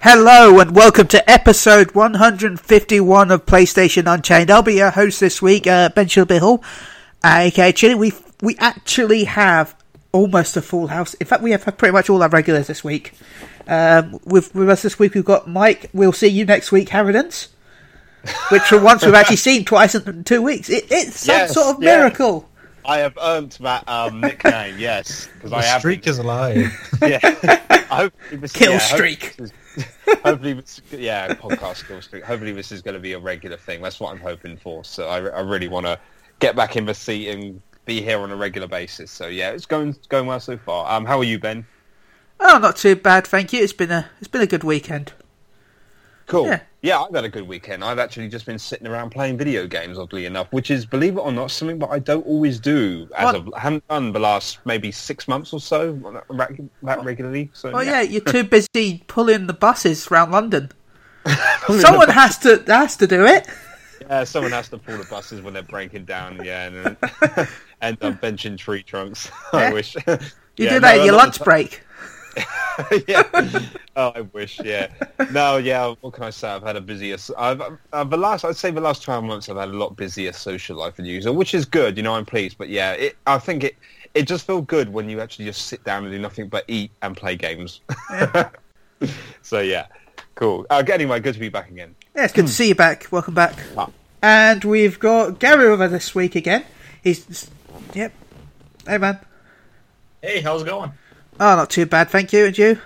Hello and welcome to episode 151 of PlayStation Unchained. I'll be your host this week, uh, Ben Shilbill, aka Chili. We we actually have almost a full house. In fact, we have pretty much all our regulars this week. Um, with with us this week, we've got Mike. We'll see you next week, Harridans. Which for once we've actually seen twice in two weeks. It, it's some Yes, sort of yeah. miracle. I have earned that um, nickname, yes, because The I have. streak is alive. Yeah, hopefully this, Kill yeah, hope- streak. Hopefully, this, yeah, podcast kill streak. Hopefully, this is going to be a regular thing. That's what I'm hoping for. So I, I really want to get back in the seat and be here on a regular basis. So yeah, it's going going well so far. Um, how are you, Ben? Oh, not too bad, thank you. It's been a it's been a good weekend. Cool. Yeah. Yeah. I've had a good weekend. I've actually just been sitting around playing video games, oddly enough, which is, believe it or not, something that I don't always do. As What? of, I haven't done the last maybe six months or so that, that regularly. So oh, Well, yeah, you're too busy pulling the buses around London. Someone has to has to do it. Yeah, someone has to pull the buses when they're breaking down. Yeah, and end up benching tree trunks. Yeah. I wish. You Yeah, do that no, at your lunch break. yeah. Oh, I wish. Yeah. No. Yeah. What can I say? I've had a busier. I've uh, the last. I'd say the last twelve months. I've had a lot busier social life than usual, which is good. You know, I'm pleased. But yeah, it, I think it. It just feels good when you actually just sit down and do nothing but eat and play games. so yeah, cool. Uh, anyway, good to be back again. Yeah, it's good to see you back. Welcome back. Ah. And we've got Gary over this week again. He's yep. Hey man. Hey, how's it going? Oh, not too bad, thank you. And you?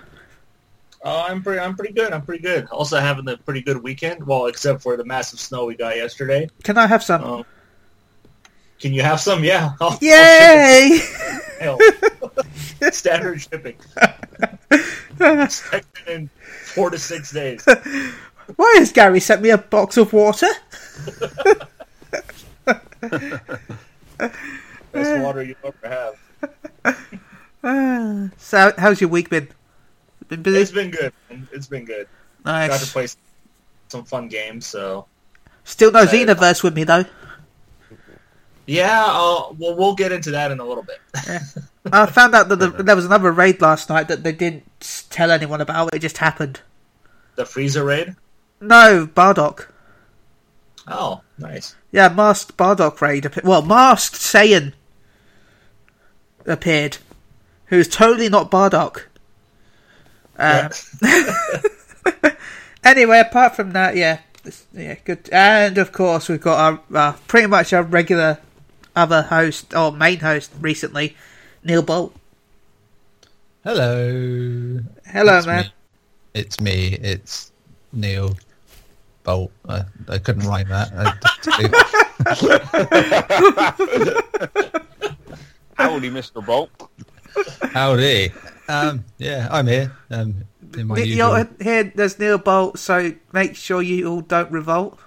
Uh, I'm pretty. I'm pretty good. I'm pretty good. Also having a pretty good weekend. Well, except for the massive snow we got yesterday. Can I have some? Um, can you have some? Yeah. I'll- I'll Yay! mail. Standard shipping. Expected in four to six days. Why has Gary sent me a box of water? Best water you ever have. Ah, so, how's your week been? Been busy? It's been good. It's been good. Got to play some fun games. So Still no Xenoverse with me though. yeah. Uh, well, we'll get into that in a little bit. I found out that the, there was another raid last night that they didn't tell anyone about. It just happened. The Frieza raid. No, Bardock. Oh, nice. Yeah, masked Bardock raid. Well, masked Saiyan appeared, who's totally not Bardock. Uh, anyway, apart from that, yeah, this- yeah, good. And of course, we've got our uh, pretty much our regular other host or main host recently, Neil Bolt. Hello. Hello, It's man. Me. It's me. It's Neil Bolt. I, I couldn't write that. I- Howdy, Mr. Bolt. Howdy. Um, yeah, I'm here. Um, in my You're here. There's Neil Bolt, so make sure you all don't revolt.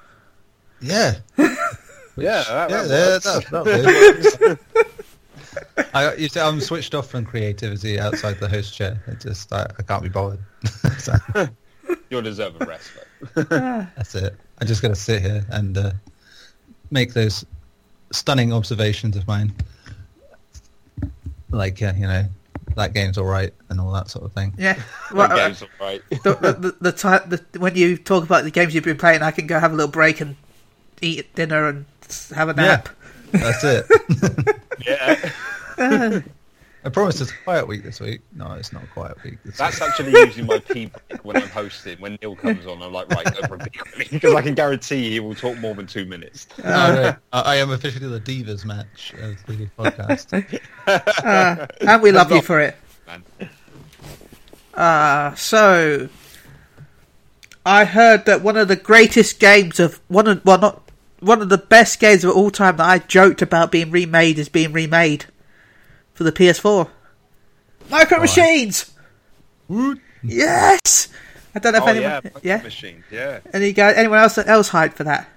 Yeah. Yeah, that, Yeah, that yeah, works. that, that I, you see, I'm switched off from creativity outside the host chair. It just, I, I can't be bothered. so, You'll deserve a rest. Though. that's it. I'm just going to sit here and uh, make those stunning observations of mine. Like, uh, you know, that game's all right and all that sort of thing. Yeah. Well, uh, game's all right. the, the, the, the, ti- the when you talk about the games you've been playing, I can go have a little break and eat dinner and have a nap. That's it. yeah. I promised it's a quiet week this week. No, it's not a quiet week this That's week. actually usually my pee break when I'm hosting. When Neil comes on, I'm like, right, go for a pee quickly. Because I can guarantee he will talk more than two minutes. No, no, I, I am officially the Divas match of the podcast. Uh, and we love you not- for it. Man. Uh, so I heard that one of the greatest games of one of well not one of the best games of all time that I joked about being remade is being remade for the PS4. Micro Why? Machines. Yes. I don't know if Oh, anyone. yeah. Yeah. Machine. Yeah. Any guy, anyone else else hyped for that?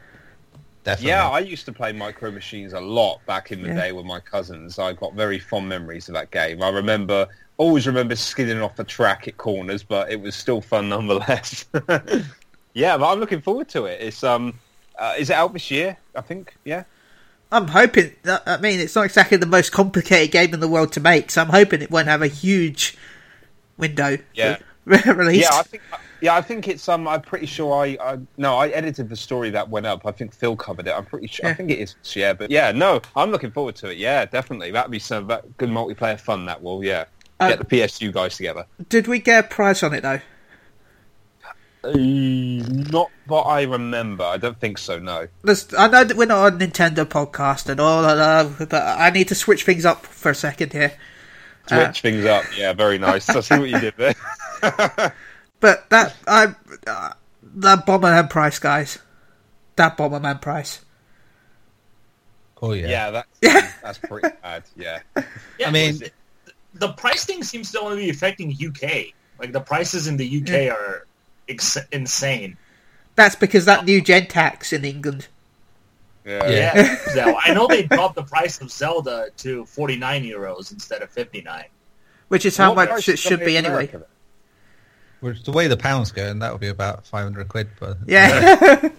Definitely. Yeah, I used to play Micro Machines a lot back in the Yeah. day with my cousins. I got very fond memories of that game. I remember, always remember skidding off the track at corners, but it was still fun nonetheless. yeah, but I'm looking forward to it. It's um, uh, is it out this year? I think. Yeah. I'm hoping. I mean, it's not exactly the most complicated game in the world to make, so I'm hoping it won't have a huge window Yeah. for release. Yeah, I think. Yeah, I think it's um. I'm pretty sure I, I no, I edited the story that went up. I think Phil covered it. I'm pretty sure. Yeah. I think it is. Yeah, but yeah, no, I'm looking forward to it. Yeah, definitely. That'd be some that good multiplayer fun. That will. Yeah, Uh, get the PSU guys together. Did we get a price on it though? Uh, not that I remember. I don't think so. No. Let's, I know that we're not a Nintendo podcast and all that, but I need to switch things up for a second here. Uh, Switch things up. Yeah, very nice. I see what you did there. But that I uh, that Bomberman price, guys. That Bomberman price. Oh yeah. yeah, that's that's pretty bad. Yeah. Yeah, I mean- the, the price thing seems to only be affecting UK. Like the prices in the UK are ex- insane. That's because that new gen tax in England. Yeah. Yeah. Yeah, I know they dropped the price of Zelda to 49 euros instead of 59. Which is how What much it should be in anyway. Which the way the pound's going, that would be about 500 quid. But Yeah.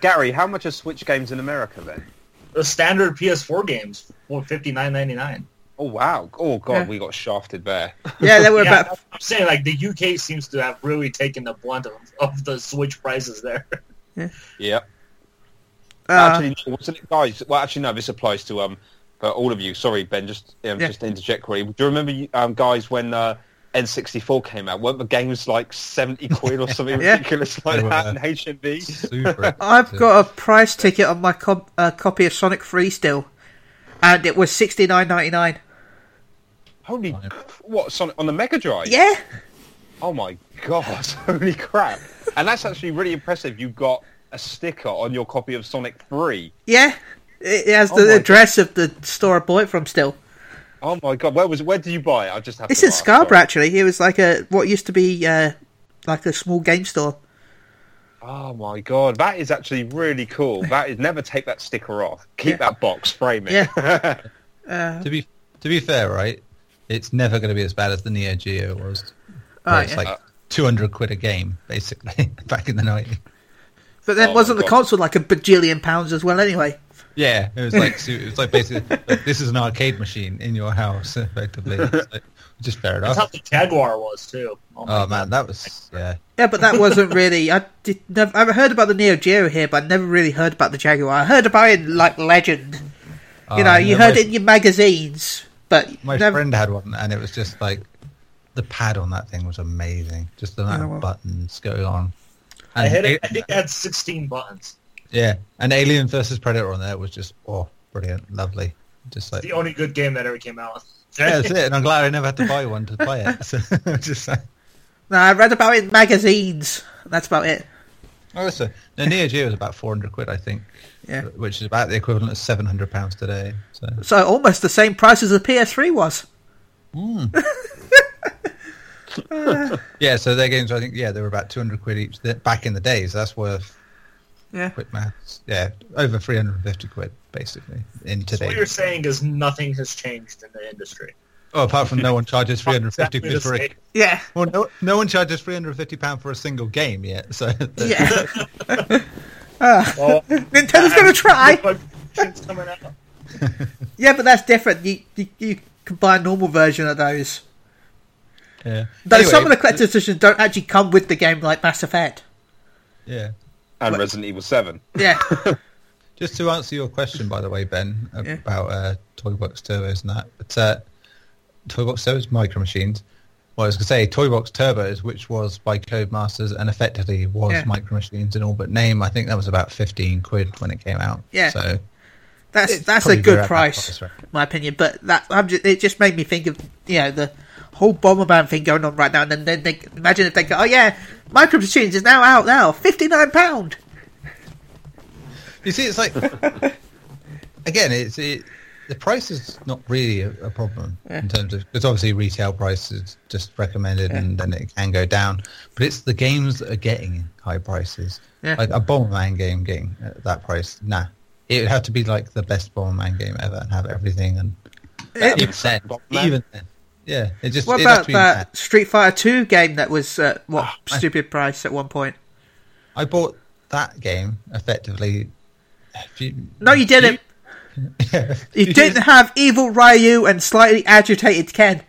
Gary, how much are Switch games in America then? The standard PS4 games for 59.99. Oh wow! Oh god, Yeah. we got shafted there. yeah, they were Yeah, about I'm saying like the UK seems to have really taken the blunt of, of the Switch prices there. Yeah. uh, actually, no, wasn't it, guys? Well, actually, no. This applies to um, for all of you. Sorry, Ben. Just um, Yeah. just to interject quickly. Do you remember, um, guys, when uh, N64 came out? Weren't the games like seventy quid or something Yeah. ridiculous like They that in HMV? super. I've got a price ticket on my co- uh, copy of Sonic 3 still, and it was sixty nine ninety nine. Holy, what? Sonic on the Mega Drive? Yeah, Oh my god! Holy crap! And that's actually really impressive. You got a sticker on your copy of Sonic Three. yeah. It it has Oh the my address of the store I bought it from still. Oh my god! Where was? Where did you buy it? I just have. It's to in ask, Scarborough sorry. actually. It was like a what used to be uh, like a small game store. Oh my god, that is actually really cool. That is never take that sticker off. Keep Yeah. that box, frame it. Yeah. Uh, To be to be fair, right? It's never going to be as bad as the Neo Geo was. oh, it's yeah. like 200 quid a game, basically, back in the 90s. but then Oh wasn't the God. console like a bajillion pounds as well? Anyway, Yeah, it was like it was like basically like, this is an arcade machine in your house, effectively. It's like, just fair That's how the Jaguar was too. my Oh man, that was yeah. yeah, but that wasn't really. I did never. I've heard about the Neo Geo here, but I never really heard about the Jaguar. I heard about it in, like legend. You Uh, know, you my- heard it in your magazines, but My never. friend had one, and it was just like the pad on that thing was amazing. Just the amount Oh, well. of buttons going on. I And hit it. A- I think it had 16 buttons. yeah, and Alien versus Predator on there was just oh, brilliant, lovely. Just like The only good game that ever came out. Yeah, that's it. And I'm glad I never had to buy one to play it. So just No, I read about it in magazines. That's about it. oh, so the Neo Geo was about 400 quid, I think. Yeah. which is about the equivalent of 700 pounds today. So So almost the same price as the PS3 was. Hmm. yeah, so their games, I think, yeah, they were about 200 quid each back in the days. That's worth Yeah. quick maths. Yeah, over 350 quid basically in So what you're saying is nothing has changed in the industry. Oh, apart from no one charges 350 Exactly quid for a same. Yeah. well, no, no one charges 350 pound for a single game yet. So Yeah. Ah. Well, Nintendo's gonna try. Coming out. Yeah, but that's different. You, you you can buy a normal version of those. yeah. Though Anyway, some of the collector's editions don't actually come with the game, like Mass Effect. yeah. And Resident Evil Seven. Yeah. Just to answer your question, by the way, Ben, Yeah. about uh, Toybox Turbos and that, but uh, Toybox Turbos Micro Machines. Well, I was going to say Toybox Turbos, which was by Codemasters and effectively was Yeah. Micro Machines in all but name. I think that was about fifteen quid when it came out. Yeah. So That's that's a good around that price, right? my opinion. But that I'm just, it just made me think of you know the whole Bomberman thing going on right now. And then, then they imagine if they go, oh yeah, Micro Machines is now out now, fifty nine pound. You see, it's like again, it's it, the price is not really a, a problem Yeah. in terms of because obviously retail price is just recommended and then it can go down, but it's the games that are getting high prices. Yeah. Like a Bomberman game getting at that price, nah. It would have to be like the best Bomberman game ever and have everything and It- even then, even then, yeah, it just What it about that mad. Street Fighter Two game that was uh, what I- stupid price at one point? I bought that game effectively. you- No, you didn't. Yeah. You didn't have evil Ryu and slightly agitated Ken.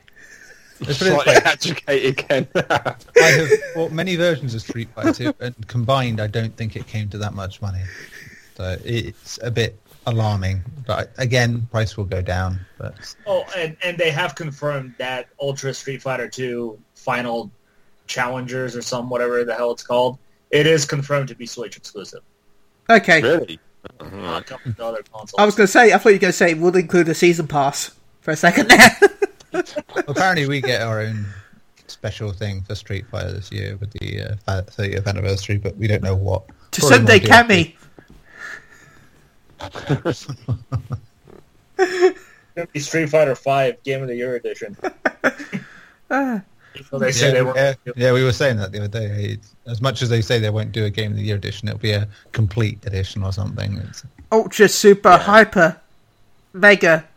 Let's put it this Slightly way. educated, Ken. I have bought many versions of Street Fighter 2, and combined, I don't think it came to that much money. So it's a bit alarming. But again, price will go down. But Oh, and, and they have confirmed that Ultra Street Fighter 2 Final Challengers or some whatever the hell it's called, it is confirmed to be Switch exclusive. Okay. really? Not coming other consoles. I was going to say, I thought you were going to say it would include a season pass for a second there. apparently, we get our own special thing for Street Fighter this year with the uh, 30th anniversary, but we don't know what. to Probably Sunday more Cammy. It's gonna be Street Fighter 5 Game of the Year edition. So they say yeah, they were. yeah, yeah, we were saying that the other day. As much as they say they won't do a Game of the Year edition, it'll be a complete edition or something. It's, Ultra Super Hyper Mega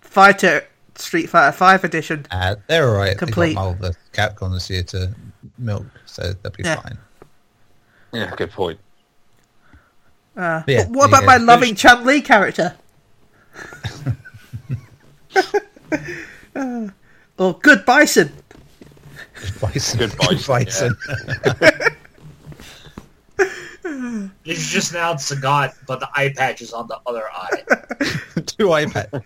Fighter Street Fighter 5 edition. uh, they're all right. Complete. They got all the Capcom this year to milk, so they'll be Yeah. fine. Yeah, good point. Uh, Yeah, but what about you my loving Chun-Li character? Uh, or Good Bison. Good Bison. Good Bison, It's just now Sagat, but the eye patch is on the other eye. Two iPads.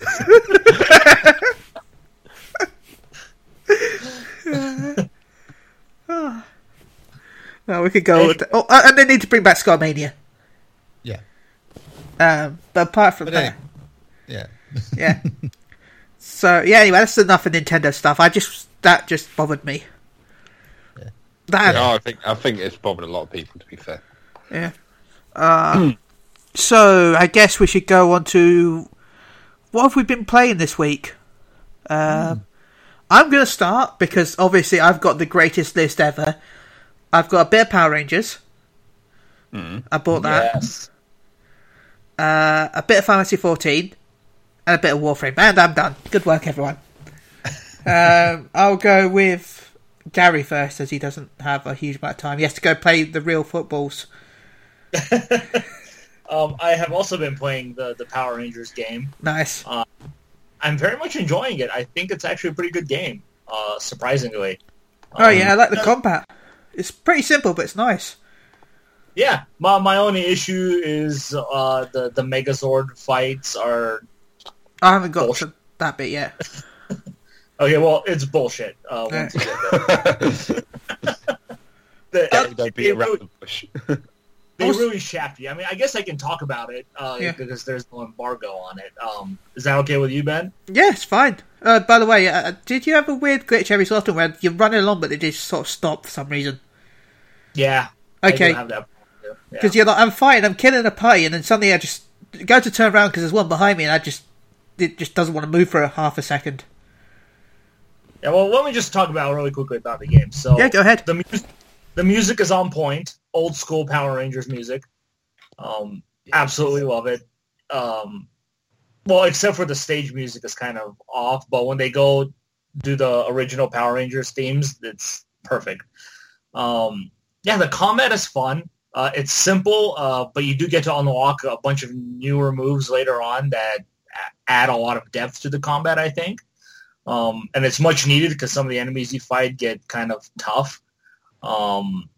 No, we could go. With oh, uh, and they need to bring back Scarmania. Yeah. Um, but apart from But that, anyway, yeah. yeah. so yeah, anyway, that's enough of Nintendo stuff. I just that just bothered me. Yeah. That No, I think I think it's bothered a lot of people. To be fair, Yeah. Uh, so I guess we should go on to what have we been playing this week. Um, I'm going to start because obviously I've got the greatest list ever. I've got a bit of Power Rangers. I bought that. yes. Uh, a bit of Final Fantasy 14 and a bit of Warframe. And I'm done. Good work, everyone. um, I'll go with Gary first, as he doesn't have a huge amount of time. He has to go play the real footballs. Um, I have also been playing the, the Power Rangers game. Nice. I'm very much enjoying it. I think it's actually a pretty good game, uh, surprisingly. Oh yeah, I like Um, the combat. It's pretty simple, but it's nice. Yeah, my, my only issue is uh, the, the Megazord fights are... I haven't got Bullshit. to that bit yet. Okay, well, it's bullshit. Uh, once you get there. The- beat around the bush. they was- really shaft you. I mean, I guess I can talk about it uh, Yeah. because there's no embargo on it. Um, is that okay with you, Ben? Yeah, it's fine. Uh, by the way, uh, did you have a weird glitch every so often where you're running along but they just sort of stop for some reason? Yeah. I do Okay, have that problem too. Yeah. because you're like, I'm fighting, I'm killing a party, and then suddenly I just go to turn around because there's one behind me, and I just it just doesn't want to move for a half a second. Yeah, well, let me just talk about really quickly about the game. So Yeah, go ahead. The music, the music is on point. Old school Power Rangers music. Um, absolutely love it. Um, well, except for the stage music is kind of off, but when they go do the original Power Rangers themes, it's perfect. Um, yeah, the combat is fun. Uh, it's simple, uh, but you do get to unlock a bunch of newer moves later on that add a lot of depth to the combat. I think um, and it's much needed because some of the enemies you fight get kind of tough. Um,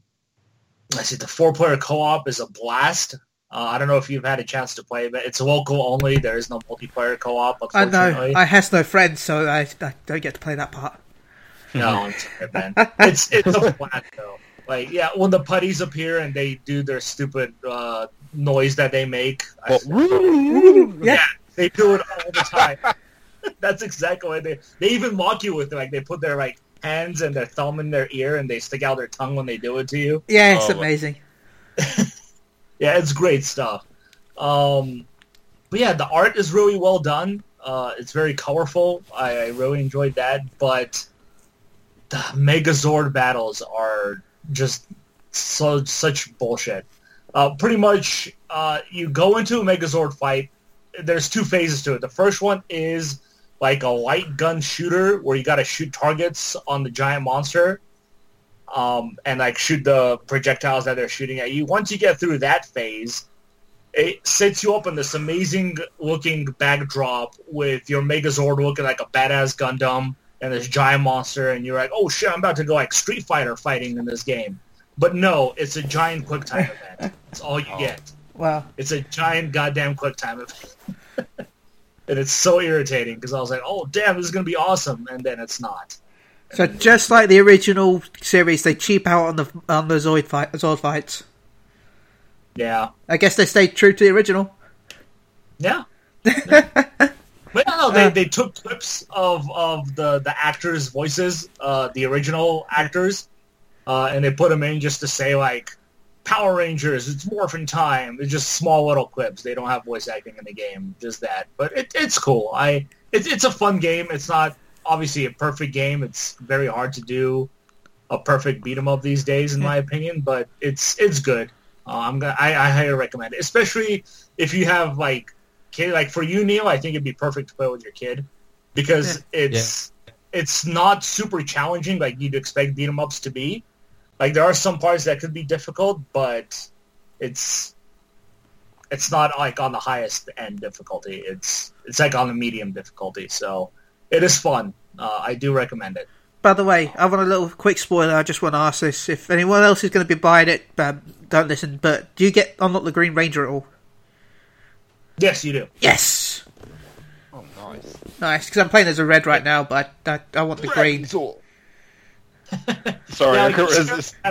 I see the four-player co-op is a blast. Uh, I don't know if you've had a chance to play, but it's local only. There is no multiplayer co-op. I know I has no friends, so I, I don't get to play that part. no, I'm sorry, man. It's it's a blast though. Like yeah, when the putties appear and they do their stupid uh, noise that they make, I- What? Woo! Yeah. they do it all the time. That's exactly what they. They even mock you with it. Like they put their like hands and their thumb in their ear and they stick out their tongue when they do it to you. Yeah, it's Oh, well. amazing. Yeah, it's great stuff. Um, but yeah, the art is really well done. Uh, it's very colorful. I, I really enjoyed that. But the Megazord battles are just so such bullshit. Uh, pretty much, uh, you go into a Megazord fight. There's two phases to it. The first one is like a light gun shooter where you got to shoot targets on the giant monster um, and like shoot the projectiles that they're shooting at you. Once you get through that phase, it sets you up in this amazing looking backdrop with your Megazord looking like a badass Gundam and this giant monster, and you're like, oh shit, I'm about to go like Street Fighter fighting in this game. But no, it's a giant quick time event. That's all you Oh. get. Well, It's a giant goddamn quick time event. and it's so irritating because I was like, oh damn, this is gonna be awesome, and then it's not. so just like the original series, they cheap out on the on the Zoid fight, Zord fights. Yeah, I guess they stayed true to the original. yeah. But no, no, they, they took clips of, of the, the actors' voices, uh, the original actors, uh, and they put them in just to say like Power Rangers, it's morphin time. It's just small little clips. They don't have voice acting in the game, just that. But it, it's cool. I it's it's a fun game. It's not obviously a perfect game. It's very hard to do a perfect beat 'em up these days, in my opinion. But it's it's good. Uh, I'm gonna I, I highly recommend it, especially if you have like kid like for you Neil. I think it'd be perfect to play with your kid because it's it's not super challenging like you'd expect beat 'em ups to be. Like there are some parts that could be difficult, but it's it's not like on the highest end difficulty. It's it's like on the medium difficulty. So it is fun. Uh, I do recommend it. By the way, I want a little quick spoiler. I just want to ask this: if anyone else is going to be buying it, um, don't listen. But do you get unlock the Green Ranger at all? Yes, you do. Yes, Oh, nice. nice. Because I'm playing as a red right now, but I, I, I want the green. Sorry, Yeah, I couldn't resist.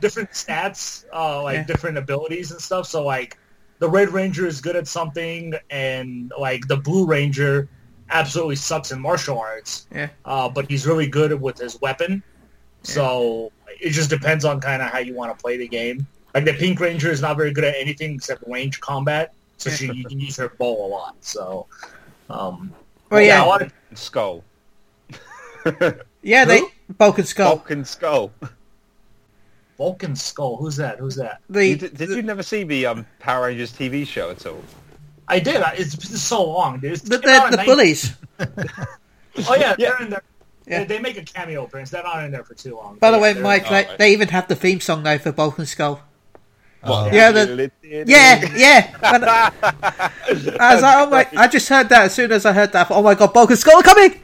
different stats, uh, like Yeah. different abilities and stuff. So like the Red Ranger is good at something, and like the Blue Ranger absolutely sucks in martial arts. Yeah. Uh, but he's really good with his weapon. So it just depends on kind of how you want to play the game. Like the Pink Ranger is not very good at anything except range combat, so she, you can use her bow a lot. So, um, Well, I yeah, wanted- Skull. yeah. They Who? Bulk and Skull. Bulk and Skull. Bulk and Skull. Who's that? Who's that? The, You did, did you never see the um, Power Rangers TV show at all? I did. I- It's been so long, dude. It's the, came out the, in the 19 bullies. Oh yeah, Yeah. they're in there. Yeah. They, they make a cameo appearance. They're not in there for too long. By the way, yeah, they're- Mike, they, alright. they even have the theme song now for Bulk and Skull. Oh, Yeah, the- Yeah, yeah. I, I was like, oh my! I just heard that. As soon as I heard that, I thought, oh my god, Bulk and Skull are coming!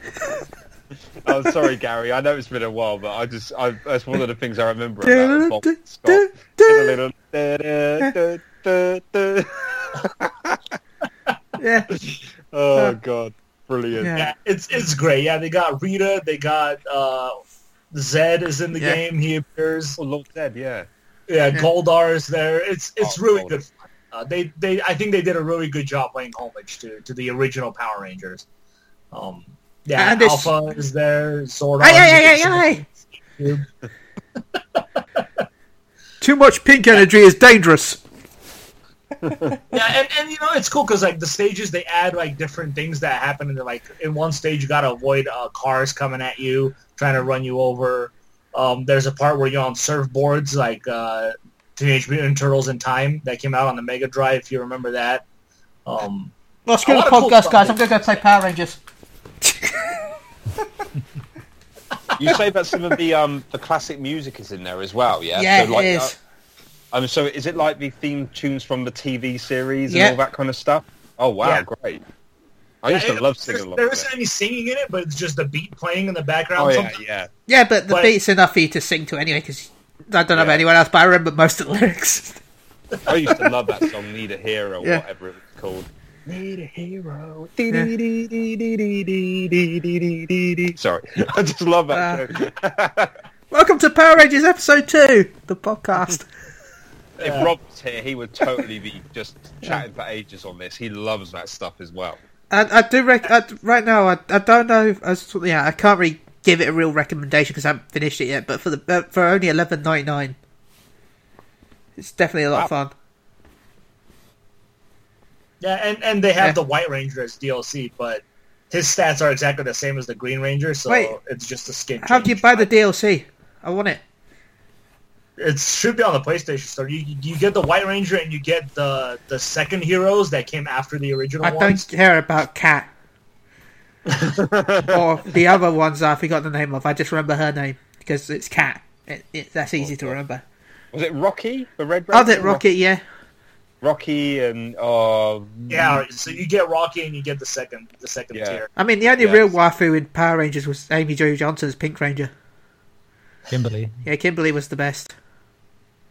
I'm Oh, sorry, Gary. I know it's been a while, but I just I, that's one of the things I remember about Bulk and Skull. Du- Yeah, Oh god, brilliant! Yeah. yeah, it's it's great. Yeah, they got Rita. They got uh, Zedd is in the Yeah. game. He appears. Oh, Lord Zedd, yeah. Yeah, Yeah. Goldar is there. It's it's Oh, really Goldar. good. Uh, they they I think they did a really good job playing homage to to the original Power Rangers. Um, yeah, And it's- Alpha is there. Zordon. Hey, hey, hey, hey, hey! Too much pink energy is dangerous. Yeah, and, and you know it's cool because like the stages they add like different things that happen in the like in one stage you gotta avoid uh, cars coming at you trying to run you over. Um, there's a part where you're on surfboards like uh, Teenage Mutant Turtles in Time that came out on the Mega Drive if you remember that. Um, Well, screw A the lot of cool podcast, guys. I'm going to go play Power Rangers. You say that some of the um the classic music is in there as well, yeah? Yeah, so, like, it is. Uh, um, so is it like the theme tunes from the TV series Yeah. and all that kind of stuff? Oh wow, Yeah. great! I used yeah, to it- love there's- singing along. There with isn't any singing in it, but it's just the beat playing in the background. Oh yeah, yeah. Yeah, but the But- beat's enough for you to sing to anyway, because I don't know about anyone else, but I remember most of the lyrics. I used to love that song, "Need a Hero," Yeah. whatever it was called. Need a hero. Sorry, I just love that. tune. Welcome to Power Rangers Episode 2, the podcast. if Rob was here, he would totally be just chatting for ages on this. He loves that stuff as well. I, I do rec- I, right now. I, I don't know. As, yeah, I can't really give it a real recommendation because I haven't finished it yet. But for the uh, for only eleven ninety nine, it's definitely a lot of fun. Yeah, and, and they have Yeah. the White Ranger as DLC, but his stats are exactly the same as the Green Ranger, so Wait. it's just a skin. How do you buy the DLC? I want it. It should be on the PlayStation Store. You you get the White Ranger and you get the the second heroes that came after the original I ones. don't care about Cat or the other ones. I forgot the name of. I just remember her name because it's Cat. It, it, that's easy to remember. Was it Rocky, the Red Oh, Ranger? that Rocket, yeah. Rocky and oh Yeah, so you get Rocky and you get the second the second Yeah. tier. I mean, the only Yes. real waifu in Power Rangers was Amy Jo Johnson's Pink Ranger. Kimberly. Yeah, Kimberly was the best.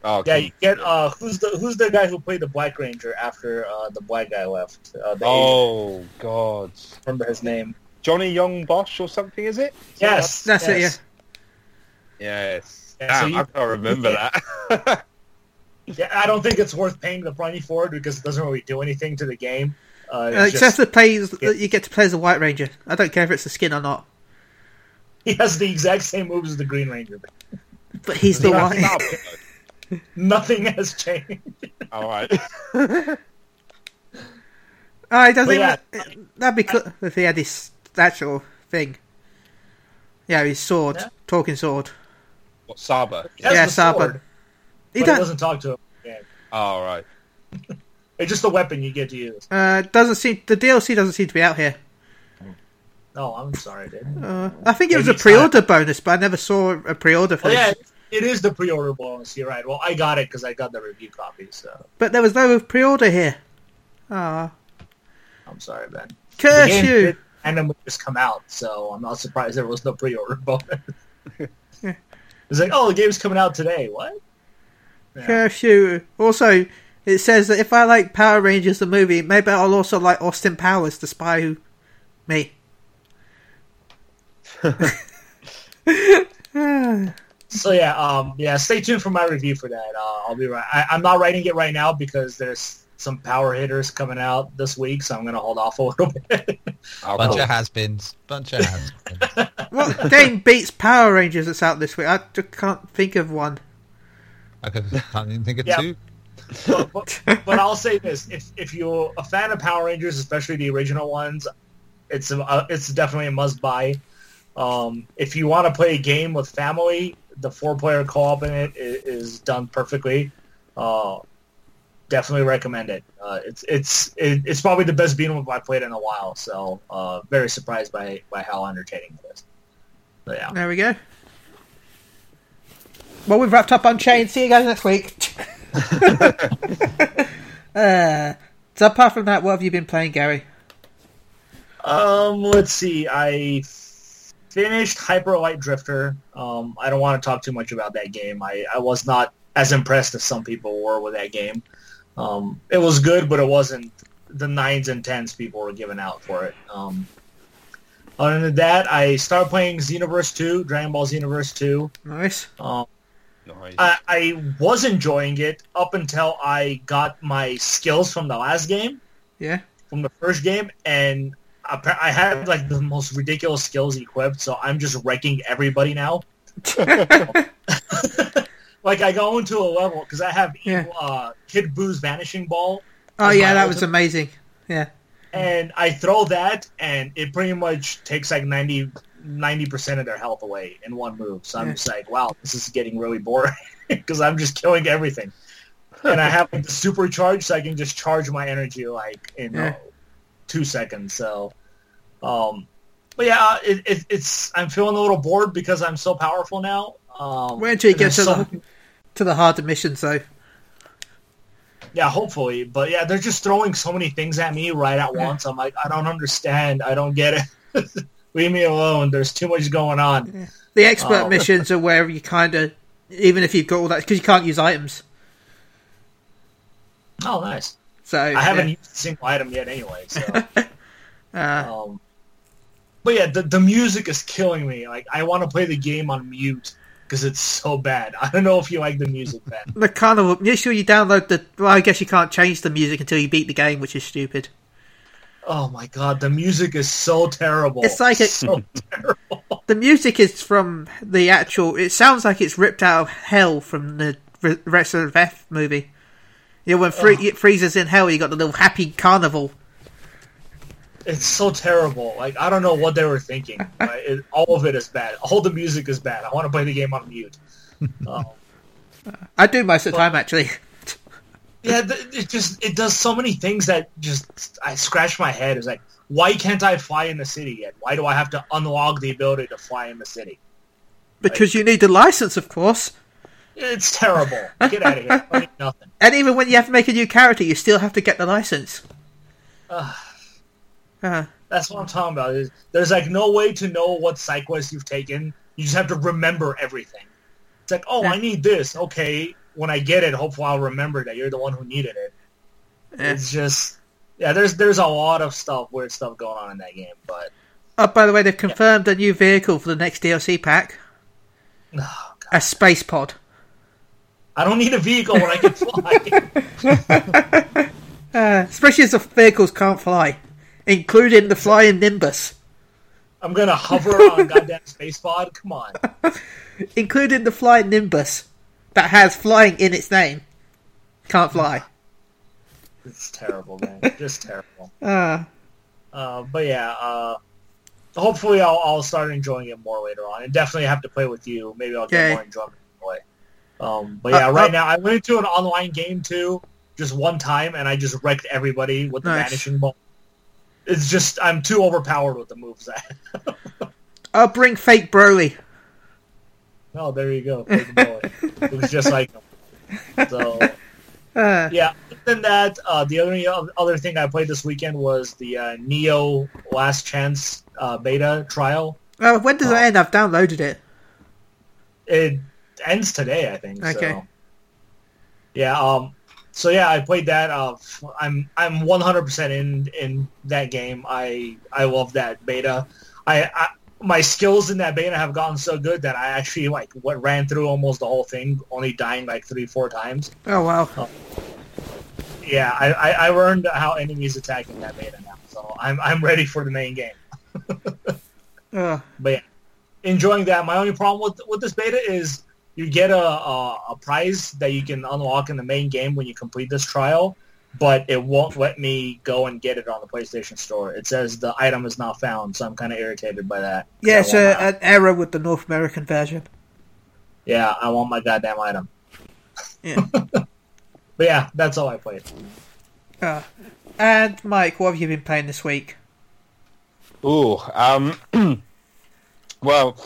Oh Yeah, okay. you get uh who's the who's the guy who played the Black Ranger after uh the black guy left? Uh, the Asian, oh God, remember his name? Johnny Yong Bosch or something is it? Yes, That's it, yes. Yes. Yeah, so you- I can't remember that. Yeah, I don't think it's worth paying the money for it because it doesn't really do anything to the game. Uh, Uh, except just, the plays that you get to play as a White Ranger. I don't care if it's the skin or not, he has the exact same moves as the Green Ranger. but he's the Stop white. It. Nothing has changed. All right. Oh, he doesn't But even. That'd be cool if he had his actual thing. Yeah, his sword, Yeah. talking sword. what Saba? He Yeah, the Saba. sword, He but don't- doesn't talk to him. Yeah. All right. It's just a weapon you get to use. uh, doesn't seem the DLC doesn't seem to be out here. Oh, I'm sorry, dude. Uh, I think it was Maybe a pre-order bonus, but I never saw a pre-order for Oh yeah, this. It is the pre-order bonus. You're right. Well, I got it because I got the review copy. So But there was no pre-order here. Ah, I'm sorry, Ben. Curse you! randomly just come out, so I'm not surprised there was no pre-order bonus. Yeah. it's like, oh, the game's coming out today. What? Yeah. Curse you! Also, it says that if I like Power Rangers the movie, maybe I'll also like Austin Powers, the spy who me. So yeah, um, yeah. Stay tuned for my review for that. Uh, I'll be right. I, I'm not writing it right now because there's some power hitters coming out this week, so I'm gonna hold off a little bit. Oh, Bunch cool. of has-beens. Bunch of has-beens. what game beats Power Rangers that's out this week? I just can't think of one. I can't even think of Yeah. two. but, but, but I'll say this: if if you're a fan of Power Rangers, especially the original ones, it's a, uh, it's definitely a must buy. Um, if you want to play a game with family, the four player co op in it is, is done perfectly. Uh, definitely recommend it. Uh, it's it's it, it's probably the best beat 'em up I played in a while. So uh, very surprised by by how entertaining it is. So yeah. There we go. Well, we've wrapped up Unchained. See you guys next week. uh, so apart from that, what have you been playing, Gary? Um, let's see. I finished Hyper Light Drifter. Um, I don't want to talk too much about that game. I, I was not as impressed as some people were with that game. Um, it was good, but it wasn't the nines and tens people were giving out for it. Um, other than that, I started playing Xenoverse 2, Dragon Ball Xenoverse 2. Nice. Um, Nice. I, I was enjoying it up until I got my skills from the last game Yeah. from the first game, and appa- I have like the most ridiculous skills equipped, so I'm just wrecking everybody now. like I go into a level because I have Yeah. uh, Kid Buu's Vanishing Ball, Oh yeah, that was amazing. Yeah. and I throw that, and it pretty much takes like 90 percent of their health away in one move. So I'm Yeah. just like, wow, this is getting really boring because I'm just killing everything. and I have like, the supercharge, so I can just charge my energy like in Yeah. uh, two seconds. So, um, but yeah, it, it, it's I'm feeling a little bored because I'm so powerful now. Um, Wait until you get to the to the harder missions, though. Yeah, hopefully. But yeah, they're just throwing so many things at me right at Yeah. once. I'm like, I don't understand. I don't get it. Leave me alone. There's too much going on. The expert Oh. missions are where you kind of, even if you've got all that, because you can't use items. Oh, nice. So I haven't yeah. used a single item yet anyway. So, Uh, um, but yeah, the, the music is killing me. Like, I want to play the game on mute because it's so bad. I don't know if you like the music, Ben. the carnival. Make sure you download the. Well, I guess you can't change the music until you beat the game, which is stupid. oh my god, the music is so terrible. It's like it's so terrible. The music is from the actual. It sounds like it's ripped out of hell from the Re- rest of the F movie. You know, when it freezes in hell, you got the little happy carnival. It's so terrible. Like I don't know what they were thinking. Right? It, all of it is bad. All the music is bad. I want to play the game on mute. Um, I do most of the time, actually. yeah, th- it just it does so many things that just I scratch my head. It's like, why can't I fly in the city yet? Why do I have to unlock the ability to fly in the city? Because you need the license, of course. It's terrible. Get out of here. Nothing. And even when you have to make a new character, you still have to get the license. Ugh. Uh, That's what I'm talking about. Is There's like no way to know what side quest you've taken. You just have to remember everything. It's like, oh, Yeah. I need this. Okay, when I get it, hopefully I'll remember that you're the one who needed it. yeah. It's just, yeah. There's there's a lot of stuff, weird stuff going on in that game. But Oh, by the way, they've confirmed a new vehicle for the next DLC pack. oh. A space pod. I don't need a vehicle when I can fly. Uh, especially as the vehicles can't fly, including the flying Nimbus. I'm gonna hover on goddamn space pod. Come on. Including the flying Nimbus that has flying in its name. Can't fly. It's terrible, man. Just terrible. Uh, Uh, but yeah, uh, hopefully I'll, I'll start enjoying it more later on, and definitely have to play with you. Maybe I'll get Okay. more enjoyment away. Um, but yeah, Uh, right uh, now I went into an online game too, just one time, and I just wrecked everybody with the Nice. vanishing ball. It's just I'm too overpowered with the moves. I'll bring fake Broly. oh, there you go. Fake boy. it was just like him. So Uh, yeah. Other than that, uh, the only other thing I played this weekend was the uh, Nioh Last Chance uh, beta trial. uh, when does it Oh. end? I've downloaded it. It ends today, I think. Okay. So. Yeah. Um. So yeah, I played that. Uh, I'm I'm 100% in in that game. I I love that beta. I, I my skills in that beta have gotten so good that I actually like what ran through almost the whole thing, only dying like three four times. Oh wow. Yeah, I, I, I learned how enemies attack in that beta now, so I'm I'm ready for the main game. Uh, But yeah, enjoying that. My only problem with with this beta is you get a, a a prize that you can unlock in the main game when you complete this trial, but it won't let me go and get it on the PlayStation Store. It says the item is not found, so I'm kind of irritated by that. yeah, I it's want a, an error with the North American version. yeah, I want my goddamn item. Yeah. But yeah, that's all I played. Uh, and Mike, what have you been playing this week? Ooh, um, well,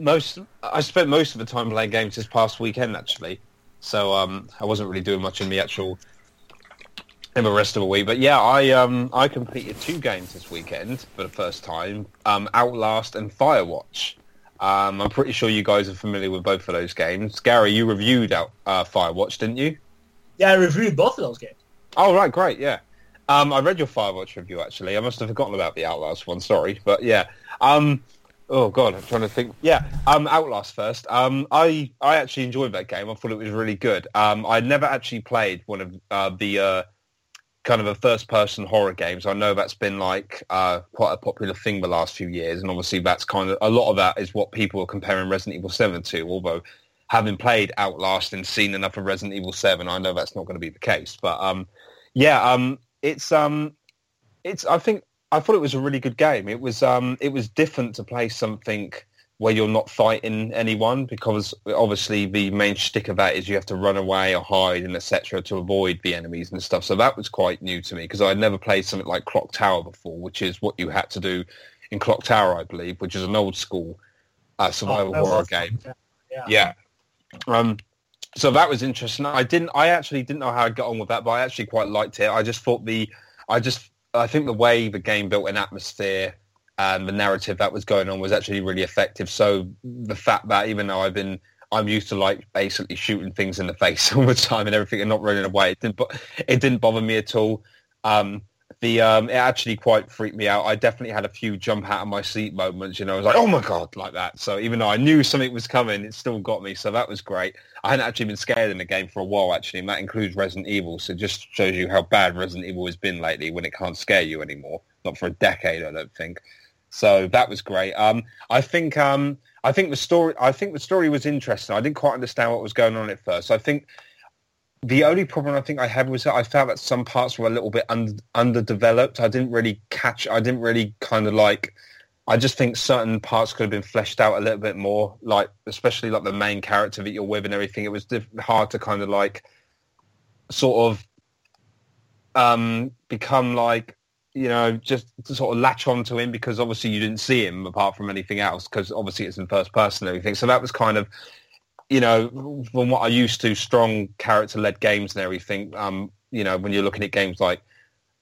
most I spent most of the time playing games this past weekend actually, so um, I wasn't really doing much in the actual in the rest of the week. But yeah, I um, I completed two games this weekend for the first time, um, Outlast and Firewatch. Um, I'm pretty sure you guys are familiar with both of those games. Gary, you reviewed out uh, Firewatch, didn't you? Yeah, I reviewed both of those games. Oh right, great, yeah. Um, I read your Firewatch review actually. I must have forgotten about the Outlast one. Sorry, but yeah. Um, oh god, I'm trying to think. Yeah, um, Outlast first. Um, I I actually enjoyed that game. I thought it was really good. Um, I never actually played one of uh, the uh, kind of a first-person horror games. I know that's been like uh, quite a popular thing the last few years, and obviously that's kind of a lot of that is what people are comparing Resident Evil Seven to. Although having played Outlast and seen enough of Resident Evil Seven, I know that's not going to be the case. But um, yeah, um, it's um, it's. I think I thought it was a really good game. It was um, it was different to play something where you're not fighting anyone because obviously the main stick of that is you have to run away or hide and etc. to avoid the enemies and stuff. So that was quite new to me because I'd never played something like Clock Tower before, which is what you had to do in Clock Tower, I believe, which is an old school uh, survival Oh, horror game. Yeah. Yeah. Um, so that was interesting. I didn't. I actually didn't know how I got on with that, but I actually quite liked it. I just thought the. I just. I think the way the game built an atmosphere and the narrative that was going on was actually really effective. So the fact that even though I've been. I'm used to like basically shooting things in the face all the time and everything and not running away. It didn't. It didn't bother me at all. Um, the um, it actually quite freaked me out. I definitely had a few jump out of my seat moments. You know, I was like, "Oh my god!" like that. So even though I knew something was coming, it still got me. So that was great. I hadn't actually been scared in the game for a while, actually, and that includes Resident Evil. So it just shows you how bad Resident Evil has been lately when it can't scare you anymore. Not for a decade, I don't think. So that was great. Um, I think um, I think the story I think the story was interesting. I didn't quite understand what was going on at first. I think the only problem I think I had was that I felt that some parts were a little bit under, underdeveloped. I didn't really catch. I didn't really kind of like. I just think certain parts could have been fleshed out a little bit more, like especially like the main character that you're with and everything. It was diff- hard to kind of like sort of um, become like you know just to sort of latch onto him because obviously you didn't see him apart from anything else because obviously it's in first person and everything. So that was kind of you know, from what I used to, strong character-led games and everything. Um, you know, when you're looking at games like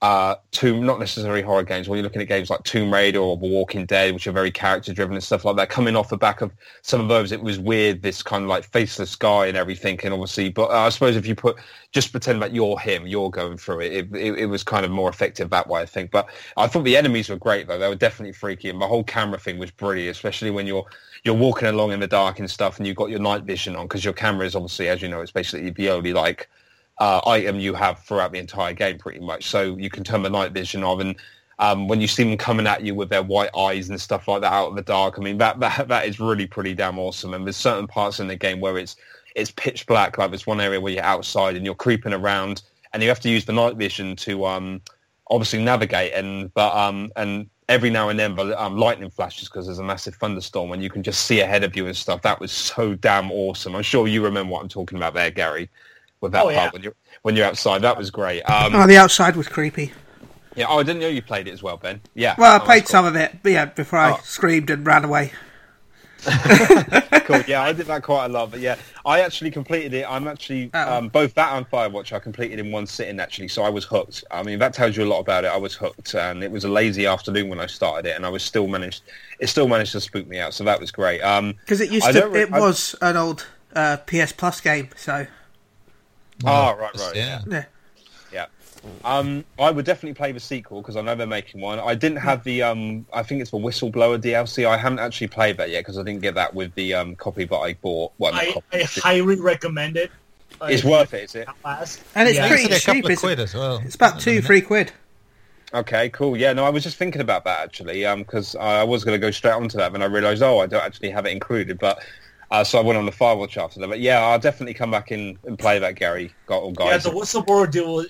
uh, Tomb, not necessarily horror games, when you're looking at games like Tomb Raider or The Walking Dead, which are very character driven and stuff like that, coming off the back of some of those, it was weird, this kind of like faceless guy and everything. And obviously, but uh, I suppose if you put, just pretend that you're him, you're going through it, it, it, it was kind of more effective that way, I think. But I thought the enemies were great though. They were definitely freaky. And the whole camera thing was brilliant, especially when you're, you're walking along in the dark and stuff and you've got your night vision on because your camera is obviously, as you know, it's basically the only like, uh, item you have throughout the entire game, pretty much. So you can turn the night vision on, and um, when you see them coming at you with their white eyes and stuff like that out of the dark, I mean that that that is really pretty damn awesome. And there's certain parts in the game where it's it's pitch black, like there's one area where you're outside and you're creeping around, and you have to use the night vision to um, obviously navigate. And but um, and every now and then, but um, lightning flashes because there's a massive thunderstorm, and you can just see ahead of you and stuff. That was so damn awesome. I'm sure you remember what I'm talking about there, Gary with that Oh, part yeah. when you're when you're outside. That was great. Um, Oh, the outside was creepy. yeah. Oh, I didn't know you played it as well, Ben. Yeah. Well, I Oh, played that's some of it, but yeah, before I Oh. screamed and ran away. cool. cool. Yeah, I did that quite a lot. But yeah, I actually completed it. I'm actually um, both that and Firewatch. I completed in one sitting actually, so I was hooked. I mean, that tells you a lot about it. I was hooked, and it was a lazy afternoon when I started it, and I was still managed. It still managed to spook me out, so that was great. Um, Because it used I to, don't re- it I- was an old uh, PS Plus game, so Oh, right, right, Yeah. yeah. Yeah. Um, I would definitely play the sequel because I know they're making one. I didn't have the, um, I think it's the Whistleblower DLC. I haven't actually played that yet because I didn't get that with the um, copy that I bought. Well, I, copy. I highly recommend it. It's if worth it, is it? And it's yeah. pretty It's a couple cheap, of quid as well. It's about two, three quid. Okay, cool. Yeah, no, I was just thinking about that actually because I was going to go straight onto that, and I realised, oh, I don't actually have it included. But uh, so I went on the Firewatch after that. But yeah, I'll definitely come back in and play that, Gary. Got all guys. Yeah, the Whistleblower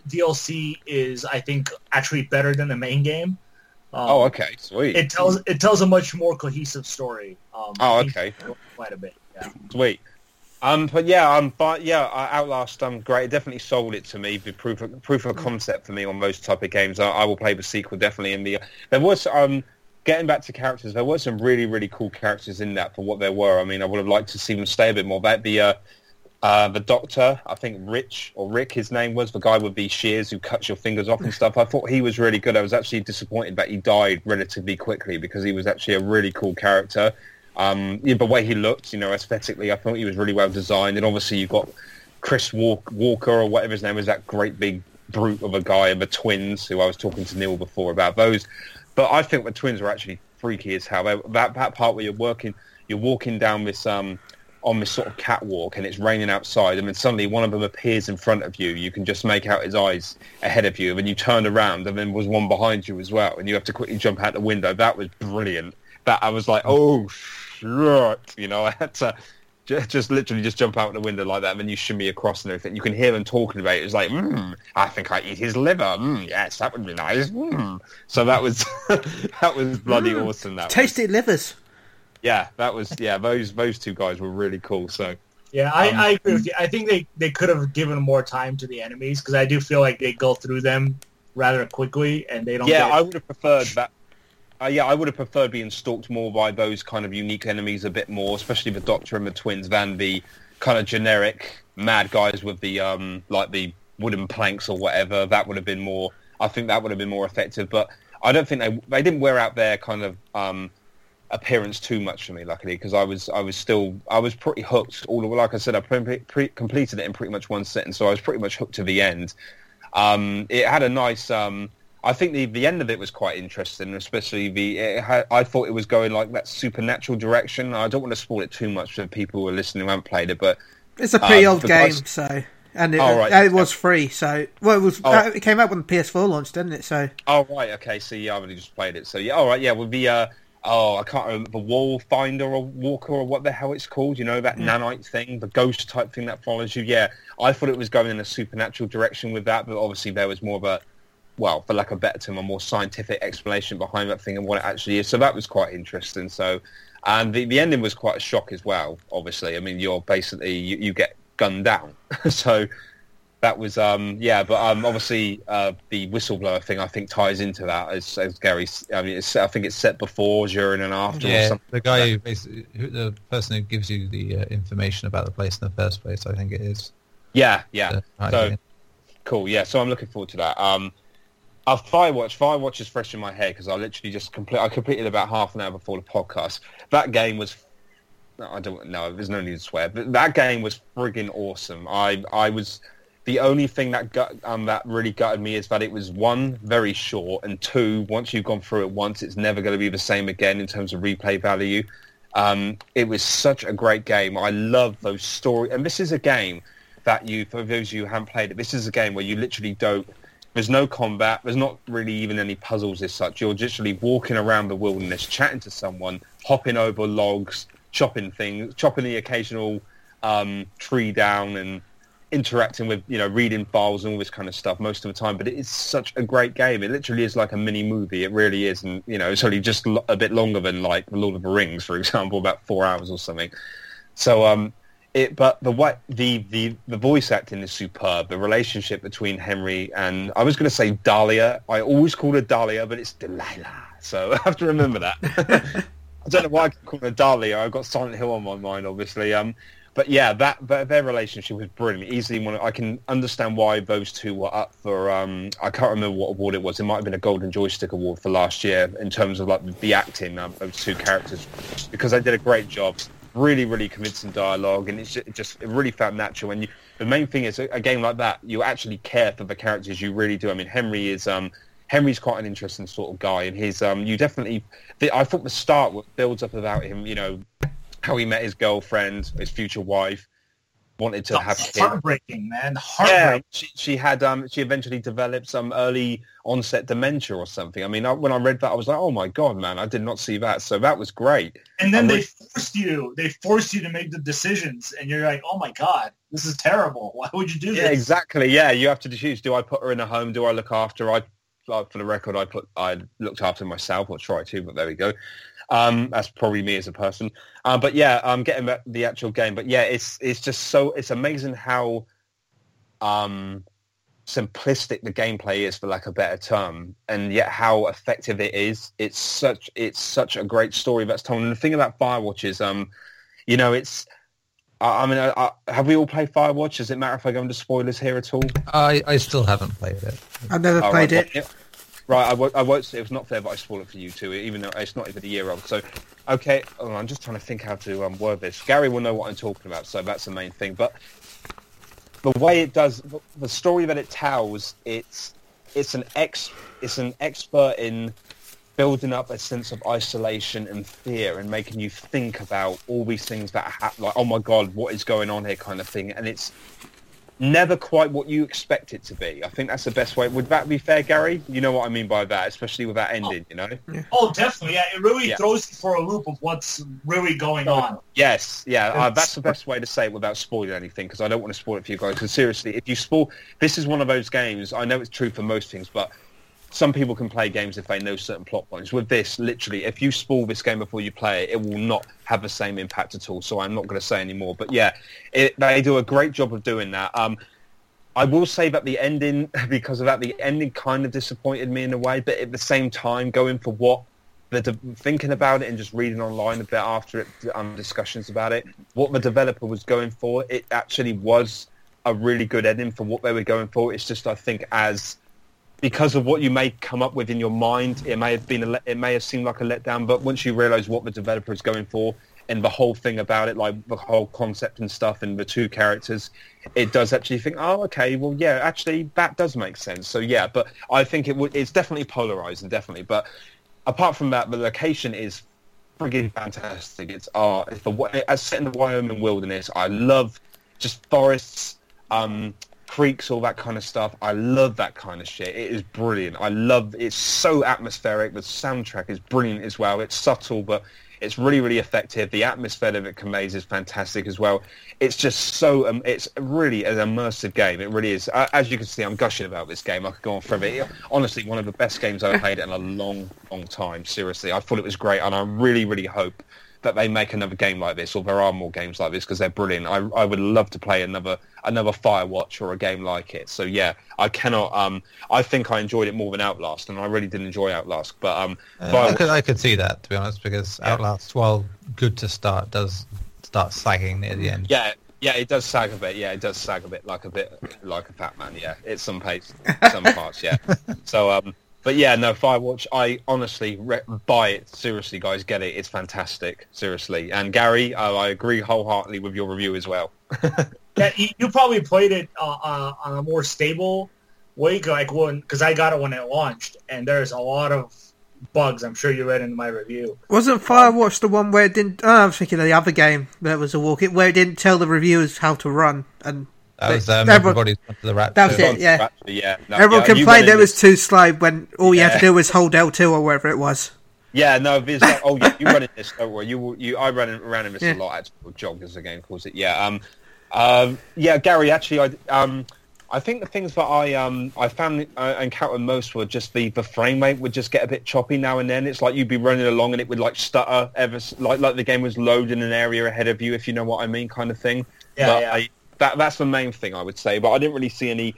DLC is, I think, actually better than the main game. Um, oh, okay, sweet, It tells it tells a much more cohesive story. Um, Oh, okay. Quite a bit. Yeah. sweet. Um, but yeah, um, but yeah, Outlast, um, great. It definitely sold it to me. The proof of, proof of concept for me on those type of games. I, I will play the sequel definitely. In the there was um, getting back to characters, there were some really really cool characters in that for what there were. I mean, I would have liked to see them stay a bit more. That the uh, uh, the doctor, I think Rich or Rick, his name was the guy with the shears who cuts your fingers off and stuff. I thought he was really good. I was actually disappointed that he died relatively quickly because he was actually a really cool character. Um, yeah, the way he looked, you know, aesthetically, I thought he was really well designed. And obviously, you've got Chris Walk- Walker or whatever his name is, that great big brute of a guy, and the twins, who I was talking to Neil before about those. But I think the twins were actually freaky as hell. That that part where you're working, you're walking down this um on this sort of catwalk, and it's raining outside, and then suddenly one of them appears in front of you. You can just make out his eyes ahead of you, and then you turn around, and then was one behind you as well, and you have to quickly jump out the window. That was brilliant. That I was like, oh shit, you know, I had to just literally just jump out the window like that, and then you shimmy across and everything. You can hear them talking about it. It's like, mm, I think I eat his liver. Mm, yes, that would be nice. Mm. So that was that was bloody awesome. That was. Tasty livers. yeah, that was yeah. Those those two guys were really cool. So Yeah, I, Um, I agree with you. I think they, they could have given more time to the enemies because I do feel like they go through them rather quickly and they don't. yeah, get, I would have preferred that. Uh, yeah, I would have preferred being stalked more by those kind of unique enemies a bit more, especially the Doctor and the twins, than the kind of generic mad guys with the um like the wooden planks or whatever. That would have been more. I think that would have been more effective, but I don't think they they didn't wear out their kind of um appearance too much for me, luckily, because I was I was still I was pretty hooked. All the like I said, I pre- pre- completed it in pretty much one sitting, so I was pretty much hooked to the end. Um, it had a nice. Um, I think the the end of it was quite interesting, especially the. It had, I thought it was going like that supernatural direction. I don't want to spoil it too much for people who are listening who haven't played it, but It's a pretty Um, old game, so and it, Oh, right. and it was free. So well, it was. Oh. uh, it came out when the PS4 launched, didn't it? So Oh right, okay. So yeah, I've only just played it. So yeah, all right, yeah. With the uh, oh, I can't remember the wall finder or walker or what the hell it's called. You know that nanite thing, the ghost type thing that follows you. Yeah, I thought it was going in a supernatural direction with that, but obviously there was more of a well, for lack of a better term, a more scientific explanation behind that thing and what it actually is. So that was quite interesting. So, and the, the ending was quite a shock as well. Obviously, I mean, you're basically you, you get gunned down. so that was um yeah, but um obviously uh, the whistleblower thing I think ties into that as, as Gary. I mean, it's, I think it's set before, during, and after. or Yeah, something the guy who basically, who, the person who gives you the uh, information about the place in the first place, I think it is. Yeah, yeah. Uh, so cool. Yeah, so I'm looking forward to that. Um, uh, Firewatch. Firewatch is fresh in my head because I literally just complete. I completed about half an hour before the podcast. That game was. I don't know. There's no need to swear, but that game was friggin' awesome. I I was. The only thing that gut, um, that really gutted me is that it was one very short, and two, once you've gone through it once, it's never going to be the same again in terms of replay value. Um, it was such a great game. I love those story, and this is a game that you, for those of you who haven't played it, this is a game where you literally don't. There's no combat. There's not really even any puzzles as such. You're literally walking around the wilderness, chatting to someone, hopping over logs, chopping things, chopping the occasional um, tree down, and interacting with, you know, reading files and all this kind of stuff most of the time. But it is such a great game. It literally is like a mini movie. It really is, and you know, it's only just a bit longer than like Lord of the Rings, for example, about four hours or something. So, um, it, but the what the, the the voice acting is superb. The relationship between Henry and I was going to say Dahlia. I always call her Dahlia, but it's Delilah. So I have to remember that. I don't know why I call her Dahlia. I've got Silent Hill on my mind, obviously. Um, but yeah, that their relationship was brilliant. Easily one. I can understand why those two were up for. Um, I can't remember what award it was. It might have been a Golden Joystick Award for last year in terms of like the acting of those two characters because they did a great job. Really, really convincing dialogue, and it's just, it just it really felt natural. And you, the main thing is a, a game like that, you actually care for the characters. You really do. I mean, Henry is um, Henry's quite an interesting sort of guy, and his um, you definitely. The, I thought the start builds up about him, you know, how he met his girlfriend, his future wife, wanted to have kids. heartbreaking, man. Yeah, she, she had um she eventually developed some early onset dementia or something. I mean, I, when I read that, I was like, oh my god, man, I did not see that. So that was great. And then they forced you. They forced you to make the decisions, and you're like, "Oh my god, this is terrible. Why would you do Yeah, this?" exactly. Yeah, you have to choose. Do I put her in a home? Do I look after? her? I, for the record, I put I looked after myself. or try to, but there we go. Um, that's probably me as a person. Uh, but yeah, I'm getting back the actual game. But yeah, it's it's just so it's amazing how um, simplistic the gameplay is, for lack of a better term, and yet how effective it is. It's such it's such a great story that's told. And the thing about Firewatch is, um, you know, it's I, I mean, I, I, have we all played Firewatch? Does it matter if I go into spoilers here at all? I, I still haven't played it. I've never Oh, played right, it. Right, I won't, I won't say it was not fair, but I spoil it for you too, even though it's not even a year old. So, okay, oh, I'm just trying to think how to um, word this. Gary will know what I'm talking about, so that's the main thing. But the way it does, the story that it tells, it's it's an ex, it's an expert in building up a sense of isolation and fear and making you think about all these things that happen, like, oh my god, what is going on here, kind of thing. And it's never quite what you expect it to be. I think that's the best way. Would that be fair, Gary? You know what I mean by that, especially with that ending, you know? Oh, definitely. Yeah, it really Yeah. throws you for a loop of what's really going on. Yes, yeah, uh, that's the best way to say it without spoiling anything, because I don't want to spoil it for you guys. Because seriously, if you spoil, this is one of those games. I know it's true for most things, but some people can play games if they know certain plot points. With this, literally, if you spoil this game before you play it, it will not have the same impact at all. So I'm not going to say anymore. But yeah, it, they do a great job of doing that. Um, I will say that the ending, because of that, the ending kind of disappointed me in a way. But at the same time, going for what the de- thinking about it and just reading online a bit after it, um, discussions about it, what the developer was going for, it actually was a really good ending for what they were going for. It's just I think as because of what you may come up with in your mind, it may have been a le- it may have seemed like a letdown. But once you realise what the developer is going for and the whole thing about it, like the whole concept and stuff, and the two characters, it does actually think, oh, okay, well, yeah, actually that does make sense. So yeah, but I think it would it's definitely polarizing, definitely. But apart from that, the location is friggin' fantastic. It's art. It's the as set in the Wyoming wilderness. I love just forests, um, creeks, all that kind of stuff. I love that kind of shit. It is brilliant. I love. It's so atmospheric. The soundtrack is brilliant as well. It's subtle, but it's really, really effective. The atmosphere that it conveys is fantastic as well. It's just so. Um, it's really an immersive game. It really is. Uh, as you can see, I'm gushing about this game. I could go on forever. It- honestly, one of the best games I've played in a long, long time. Seriously, I thought it was great, and I really, really hope that they make another game like this, or there are more games like this because they're brilliant. I I would love to play another another Firewatch or a game like it. So yeah, I cannot. Um, I think I enjoyed it more than Outlast, and I really did enjoy Outlast. But um, Uh, I could I could see that to be honest because Yeah. Outlast, while good to start, does start sagging near the end. Yeah, yeah, it does sag a bit. Yeah, it does sag a bit like a bit like a fat man. Yeah, it's some pace, some parts. Yeah. So, um, but yeah, no, Firewatch. I honestly re- buy it. Seriously, guys, get it. It's fantastic. Seriously, and Gary, uh, I agree wholeheartedly with your review as well. Yeah, you, you probably played it uh, uh, on a more stable way, like when because I got it when it launched, and there's a lot of bugs. I'm sure you read in my review. Wasn't Firewatch the one where it didn't? Oh, I was thinking of the other game that was a walk it where it didn't tell the reviewers how to run, and That was um, Everyone- everybody's gone to the rat. That was it. yeah. Actually, yeah. No, everyone yeah, complained it was too slow when all you had Yeah. to do was hold L2 or whatever it was. Yeah, no, there's like, oh, you, you run in this, don't worry. You, you, I ran in, ran in this Yeah. a lot. Actually, or jog as the game calls it. Yeah, um, um, yeah, Gary. Actually, I, um, I think the things that I, um, I found uh, encountered most were just the the frame rate would just get a bit choppy now and then. It's like you'd be running along and it would like stutter ever, like like the game was loading an area ahead of you, if you know what I mean, kind of thing. Yeah, But yeah. I, that that's the main thing I would say. But I didn't really see any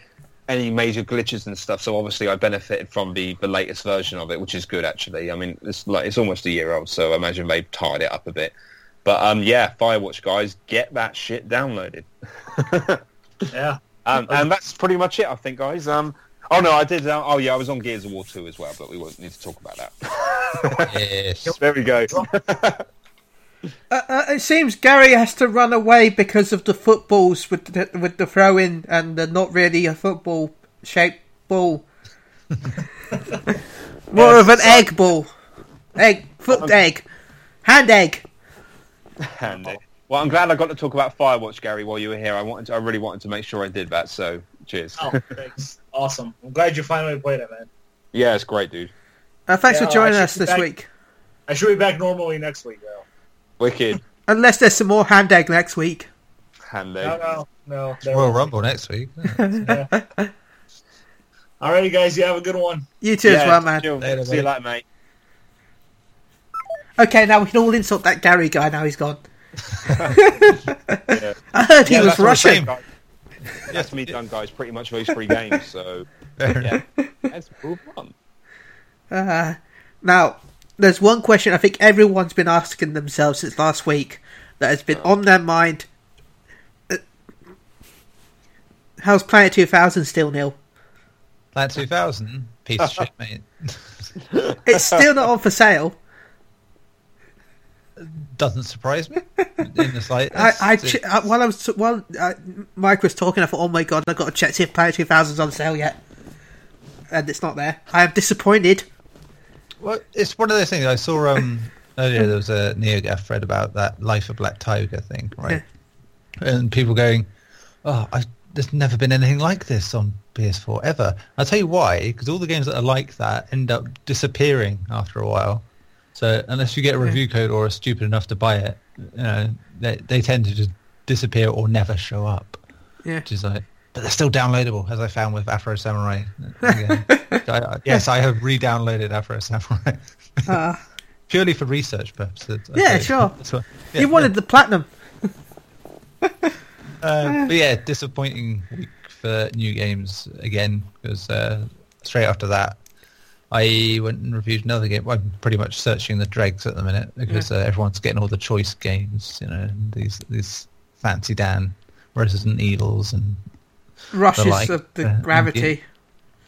any major glitches and stuff. So obviously I benefited from the, the latest version of it, which is good actually. I mean, it's like it's almost a year old, so I imagine they've tied it up a bit. But um, yeah, Firewatch guys, get that shit downloaded. Yeah, Um, and that's pretty much it, I think, guys. Um, oh no, I did. Uh, oh yeah, I was on Gears of War 2 as well, but we won't need to talk about that. Yes. there we go. Uh, uh, it seems Gary has to run away because of the footballs with the, with the throw in and the not really a football shaped ball. More of an egg ball. Egg, foot egg, hand egg. Handy. Well, I'm glad I got to talk about Firewatch, Gary, while you were here. I wanted, to, I really wanted to make sure I did that. So, cheers. oh, thanks, awesome. I'm glad you finally played it, man. Yeah, it's great, dude. Uh, thanks Yeah, for joining us this back- week. I should be back normally next week, though. Wicked. Unless there's some more hand egg next week. Handy. No, no, no. Royal. Rumble next week. Yeah. Alrighty, guys, you have a good one. You too as well, man. Later, See you mate. later, mate. Okay, now we can all insult that Gary guy. Now he's gone. Yeah. I heard he was that's Russian. saying, guys. That's me done, guys. Pretty much those three games. So yeah, let's move on. Uh, now, there's one question I think everyone's been asking themselves since last week that has been on their mind. Uh, How's Planet 2000 still nil? Planet 2000, piece of shit, mate. It's still not on for sale. Doesn't surprise me in the slightest. I, I It's- ch- uh, while I was while uh, Mike was talking, I thought, "Oh my god, I've got to check see if Planet 2000's on sale yet," and it's not there. I am disappointed. Well, it's one of those things. I saw um, earlier there was a NeoGAF thread about that Life of Black Tiger thing, right? And people going, "Oh, I, there's never been anything like this on PS4 ever." I'll tell you why. Because all the games that are like that end up disappearing after a while. So unless you get a review code or are stupid enough to buy it, you know, they they tend to just disappear or never show up. Yeah. Which is like, but they're still downloadable, as I found with Afro Samurai. Again. I, yes, I have re-downloaded Afro Samurai Uh, purely for research purposes. Yeah, sure. What- yeah, you wanted the platinum. yeah. Uh, but yeah, disappointing week for new games again because uh, straight after that, I went and reviewed another game. I'm pretty much searching the dregs at the minute because uh, everyone's getting all the choice games. You know, these these fancy Dan Resident Evils and Rushes like, of the uh, gravity.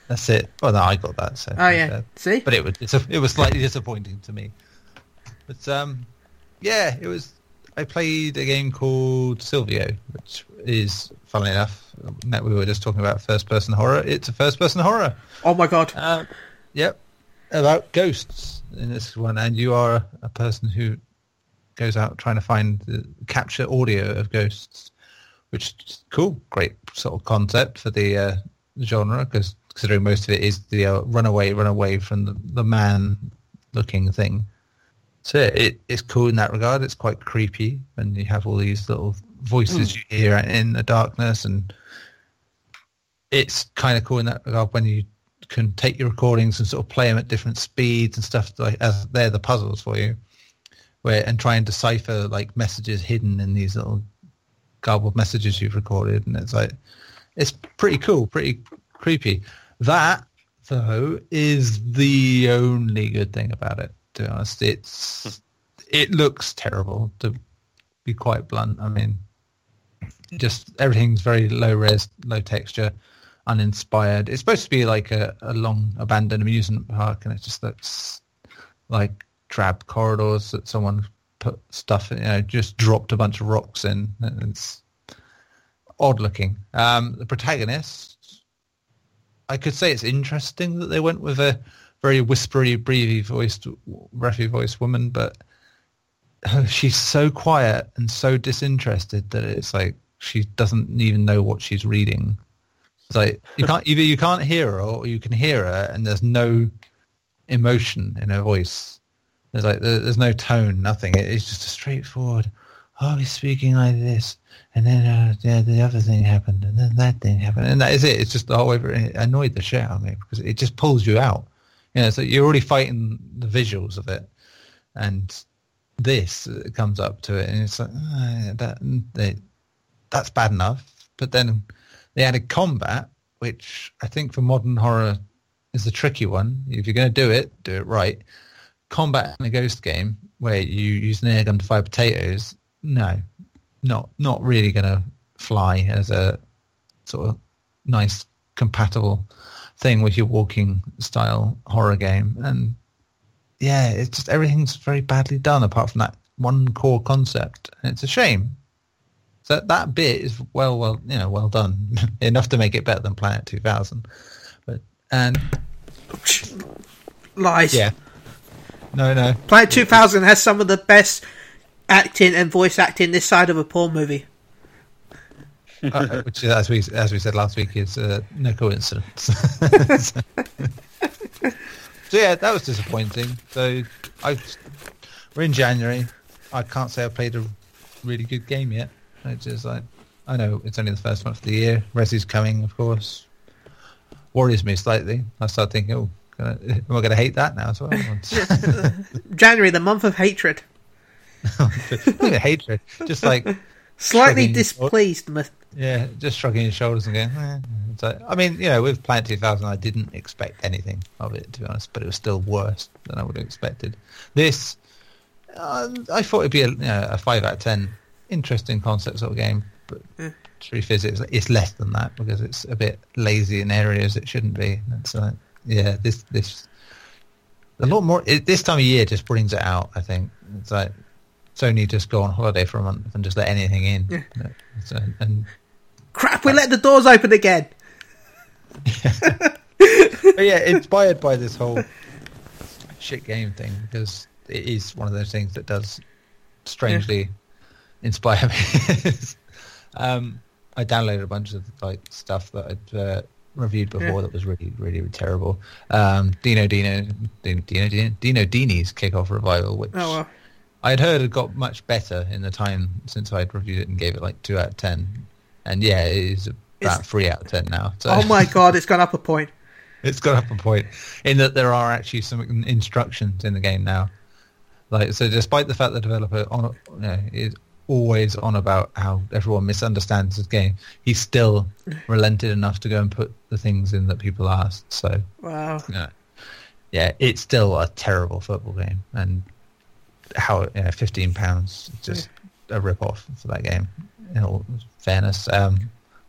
that's it. Well, no, I got that. So Oh yeah, see. but it was it's a, it was slightly disappointing to me. But um, yeah, it was. I played a game called Sylvio, which is, funnily enough, Matt, we were just talking about first-person horror. It's a first-person horror. Oh my god. Uh, yep, about ghosts in this one, and you are a, a person who goes out trying to find the, capture audio of ghosts, which is cool, great sort of concept for the uh, genre, because considering most of it is the uh, run away, run away from the, the man-looking thing. So yeah, it, it's cool in that regard. It's quite creepy, and you have all these little voices you hear in the darkness, and it's kind of cool in that regard when you can take your recordings and sort of play them at different speeds and stuff like as they're the puzzles for you. where and try and decipher like messages hidden in these little garbled messages you've recorded, and it's like it's pretty cool, pretty creepy. That though is the only good thing about it. To be honest, it's hmm. it looks terrible. To be quite blunt, I mean, just everything's very low res, low texture, uninspired. It's supposed to be like a, a long abandoned amusement park, and it just looks like drab corridors that someone put stuff, you know, just dropped a bunch of rocks in. It's odd looking. Um, the protagonist, I could say it's interesting that they went with a very whispery, breathy voiced, breathy voiced woman, but she's so quiet and so disinterested that it's like she doesn't even know what she's reading. It's like you can't either you can't hear her or you can hear her, and there's no emotion in her voice. There's like there's no tone, nothing. It's just a straightforward. Oh, he's speaking like this, and then uh, yeah, the other thing happened, and then that thing happened, and that is it. It's just the whole way. It annoyed the shit out of me because it just pulls you out. You know, so you're already fighting the visuals of it, and this comes up to it, and it's like oh, that that's bad enough. But then they added combat, which I think for modern horror is the tricky one. If you're going to do it, do it right combat in a ghost game where you use an air gun to fire potatoes, no, not not really going to fly as a sort of nice compatible thing with your walking style horror game. And yeah, it's just everything's very badly done apart from that one core concept. And it's a shame. So that bit is well, well, you know, well done enough to make it better than Planet 2000. But and Lies. yeah, no, no. Planet 2000 has some of the best acting and voice acting this side of a porn movie. uh, which, as we as we said last week, is uh, no coincidence. so yeah, that was disappointing. So I we're in January. I can't say I played a really good game yet. It's just like I know it's only the first month of the year. Resi's coming, of course. Worries me slightly. I start thinking, oh, gonna, am I going to hate that now as well? January, the month of hatred. hatred, just like Slightly displeased. Yeah, just shrugging his shoulders and going. Eh. Like, I mean, you know, with Planet 2000, I didn't expect anything of it, to be honest, but it was still worse than I would have expected. This, uh, I thought it'd be a, you know, a five out of ten, interesting concept sort of game, but truth is, it's, it's less than that because it's a bit lazy in areas it shouldn't be. It's like, yeah, this this a lot more. It, this time of year just brings it out. I think it's like Sony just go on holiday for a month and just let anything in. So, and Crap, we let the doors open again. but yeah, inspired by this whole shit game thing because it is one of those things that does strangely inspire me. um, I downloaded a bunch of like stuff that I'd uh, reviewed before Yeah. that was really, really, terrible. Um, Dino Dino Dino Dino Dino, Dini's kickoff revival, which Oh, well. I'd heard had got much better in the time since I'd reviewed it and gave it like two out of ten. And yeah, it is about It's- three out of ten now. So Oh my god, it's gone up a point. it's got up a point in that there are actually some instructions in the game now. Like so, despite the fact the developer on you know, is always on about how everyone misunderstands this game, he's still relented enough to go and put the things in that people asked. So Wow. yeah, yeah, it's still a terrible football game, and how you know, fifteen pounds just a rip off for that game. In all fairness, um,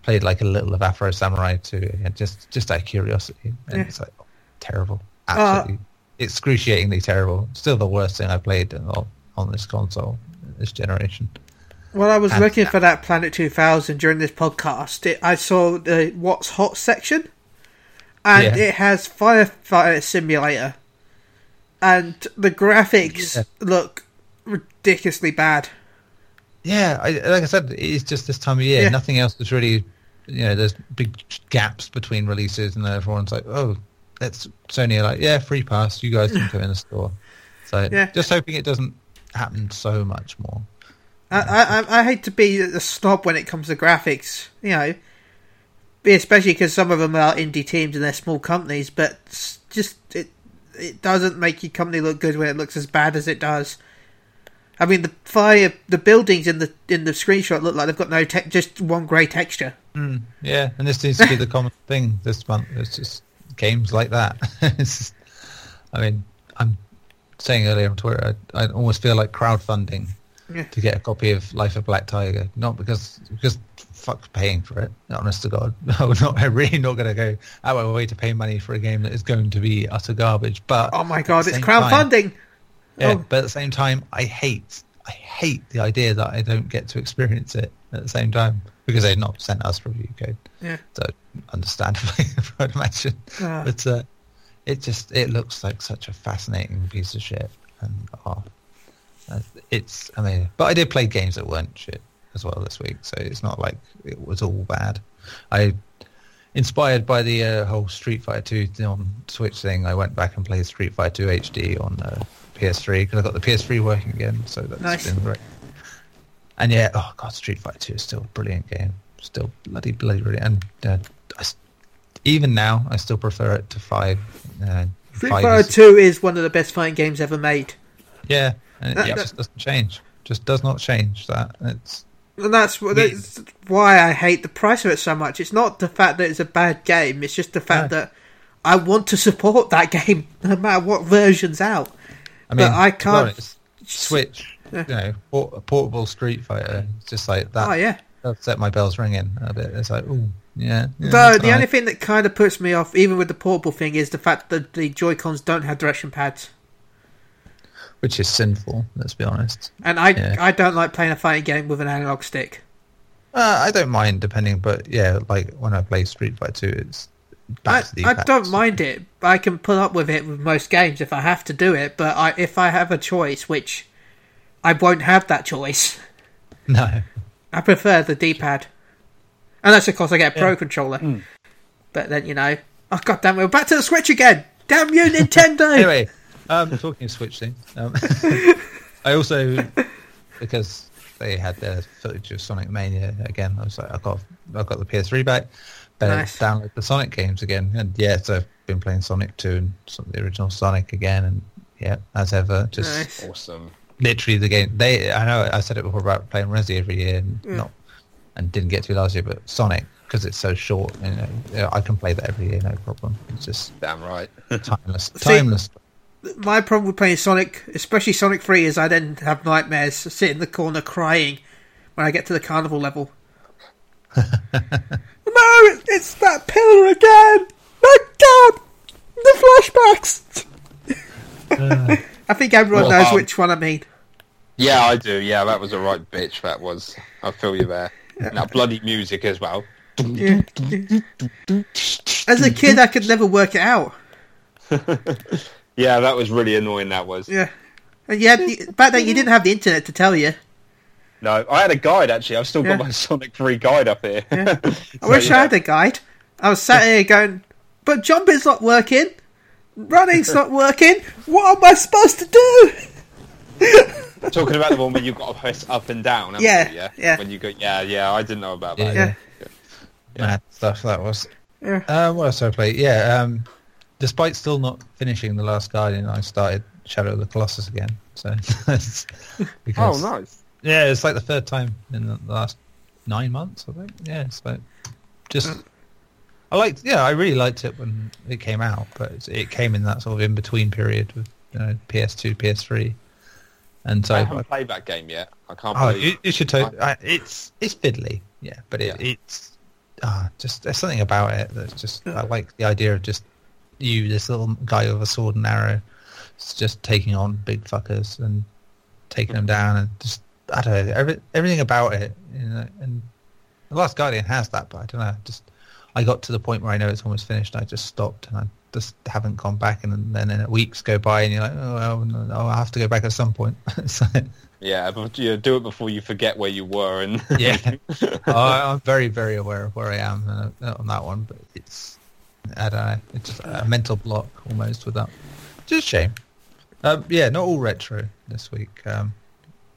played like a little of Afro Samurai too, again, just just out of curiosity, and Yeah. it's like terrible, absolutely excruciatingly terrible. Still the worst thing I've played on, on this console this generation. Well, I was And- looking for that Planet 2000 during this podcast. It, I saw the What's Hot section, and Yeah. it has Firefighter Simulator, and the graphics Yeah. look ridiculously bad. Yeah, I, like I said, it's just this time of year. Yeah. Nothing else is really, you know, there's big gaps between releases, and everyone's like, oh, let's Sony are like, yeah, free pass. You guys can go in the store. So Yeah. just hoping it doesn't happen so much more. I, I, I- hate to be a snob when it comes to graphics, you know, especially because some of them are indie teams and they're small companies, but just it it doesn't make your company look good when it looks as bad as it does. I mean, the fire, the buildings in the in the screenshot look like they've got no tech, just one grey texture. Mm, yeah, and this seems to be the common thing this month. It's just games like that. just, I mean, I'm saying earlier on Twitter, I, I almost feel like crowdfunding Yeah. to get a copy of Life of Black Tiger. Not because because fuck paying for it. Honest to God, I'm not. I'm really not going to go out of my way to pay money for a game that is going to be utter garbage. But Oh my god, it's same time- crowdfunding. yeah, Oh. but at the same time, I hate, I hate the idea that I don't get to experience it at the same time because they've not sent us review code. Yeah. So understandably, I'd imagine. Ah. But uh, it just, it looks like such a fascinating piece of shit, and oh, uh, it's amazing. But I did play games that weren't shit as well this week, so it's not like it was all bad. I inspired by the uh, whole Street Fighter 2 on Switch thing, I went back and played Street Fighter 2 HD on uh, PS3 because I got the PS3 working again, so that's Nice. been great. And yeah, oh god, Street Fighter 2 is still a brilliant game, still bloody bloody brilliant. And uh, I s even now, I still prefer it to Five. Uh, Street Fighter Two is one of the best fighting games ever made. Yeah, and it That- yeah, that- just doesn't change. Just does not change that. It's And that's, that's why I hate the price of it so much. It's not the fact that it's a bad game, it's just the fact No. that I want to support that game no matter what version's out. I mean, But I can't- honest, Switch, Yeah. you know, port- a portable Street Fighter. It's just like that. Oh, yeah. that set my bells ringing a bit. It's like, ooh, yeah. yeah Though the only thing that kind of puts me off, even with the portable thing, is the fact that the Joy Cons don't have direction pads, which is sinful. Let's be honest. and I Yeah. I don't like playing a fighting game with an analog stick. Uh, I don't mind depending, but yeah, like when I play Street Fighter 2, it's I, to the I pads. don't mind it. I can put up with it with most games if I have to do it. But I, if I have a choice, which I won't have that choice, No, I prefer the D-pad. Unless, of course, I get a Pro Yeah. controller. But then, you know... Oh, god damn it, we're back to the Switch again! Damn you, Nintendo! anyway, um, talking of Switch things, um, I also because they had their footage of Sonic Mania again. I was like, I got I got the PS3 back, better Nice. download the Sonic games again, and yeah, so I've been playing Sonic 2 and some of the original Sonic again, and yeah, as ever, just Nice. Awesome. literally the game. They, I know I said it before about playing Resi every year, and Yeah. not and didn't get to last year, but Sonic because it's so short, you know, I can play that every year, no problem. It's just Damn right. timeless, See- timeless. My problem with playing Sonic, especially Sonic 3, is I then have nightmares, sit in the corner crying when I get to the carnival level. no, it- it's that pillar again! My god! The flashbacks! Uh, I think everyone Well, knows um, which one I mean. Yeah, I do. Yeah, that was a right bitch. That was. I feel you there. And that bloody music as well. Yeah. As a kid, I could never work it out. Yeah, that was really annoying. That was. Yeah. And you had, back then, you didn't have the internet to tell you. No, I had a guide actually. I've still Yeah. got my Sonic 3 guide up here. Yeah. I So, wish I had a guide. I was sat here going, but jumping's not working. Running's not working. What am I supposed to do? Talking about the one where you've got to press up and down. Yeah, you? yeah, yeah. When you go, yeah, yeah. I didn't know about that. Yeah. Yeah. mad stuff that was. Yeah. Uh, what else did I play? Yeah, um, despite still not finishing the Last Guardian, I started Shadow of the Colossus again. So, because, Oh, nice. Yeah, it's like the third time in the last nine months. I think. Yeah, it's like just. I liked. Yeah, I really liked it when it came out, but it's, it came in that sort of in between period with you know, PS2, PS3, and so I haven't played that game yet. I can't Oh, believe. you, you should. To- I, it's it's fiddly, yeah, but it, Yeah. it's ah, just there's something about it that's just I like the idea of just you, this little guy with a sword and arrow, s- just taking on big fuckers and taking them down, and just I don't know every, everything about it. You know, and the Last Guardian has that, but I don't know. Just I got to the point where I know it's almost finished. I just stopped and I just haven't gone back, and then, then weeks go by, and you're like, oh, well, no, no, I have to go back at some point. so, Yeah, but you do it before you forget where you were. And Yeah. oh, I'm very, very aware of where I am uh, on that one, but it's I don't know, it's just a mental block almost with that. Just a shame. Um, yeah, not all retro this week. Um,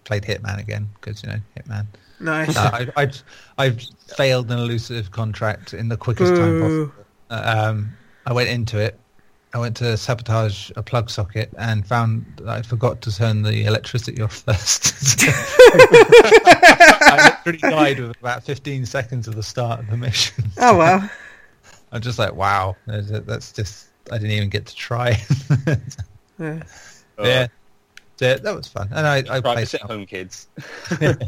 played Hitman again because you know Hitman. Nice. No, I, I, I've failed an elusive contract in the quickest time possible. Uh, Um, I went into it I went to sabotage a plug socket and found that I forgot to turn the electricity off first. I literally died with about 15 seconds of the start of the mission. Oh well. I'm just like, wow, that's just, I didn't even get to try. Yeah. yeah. So that was fun. And I, I played sit some- home, kids. then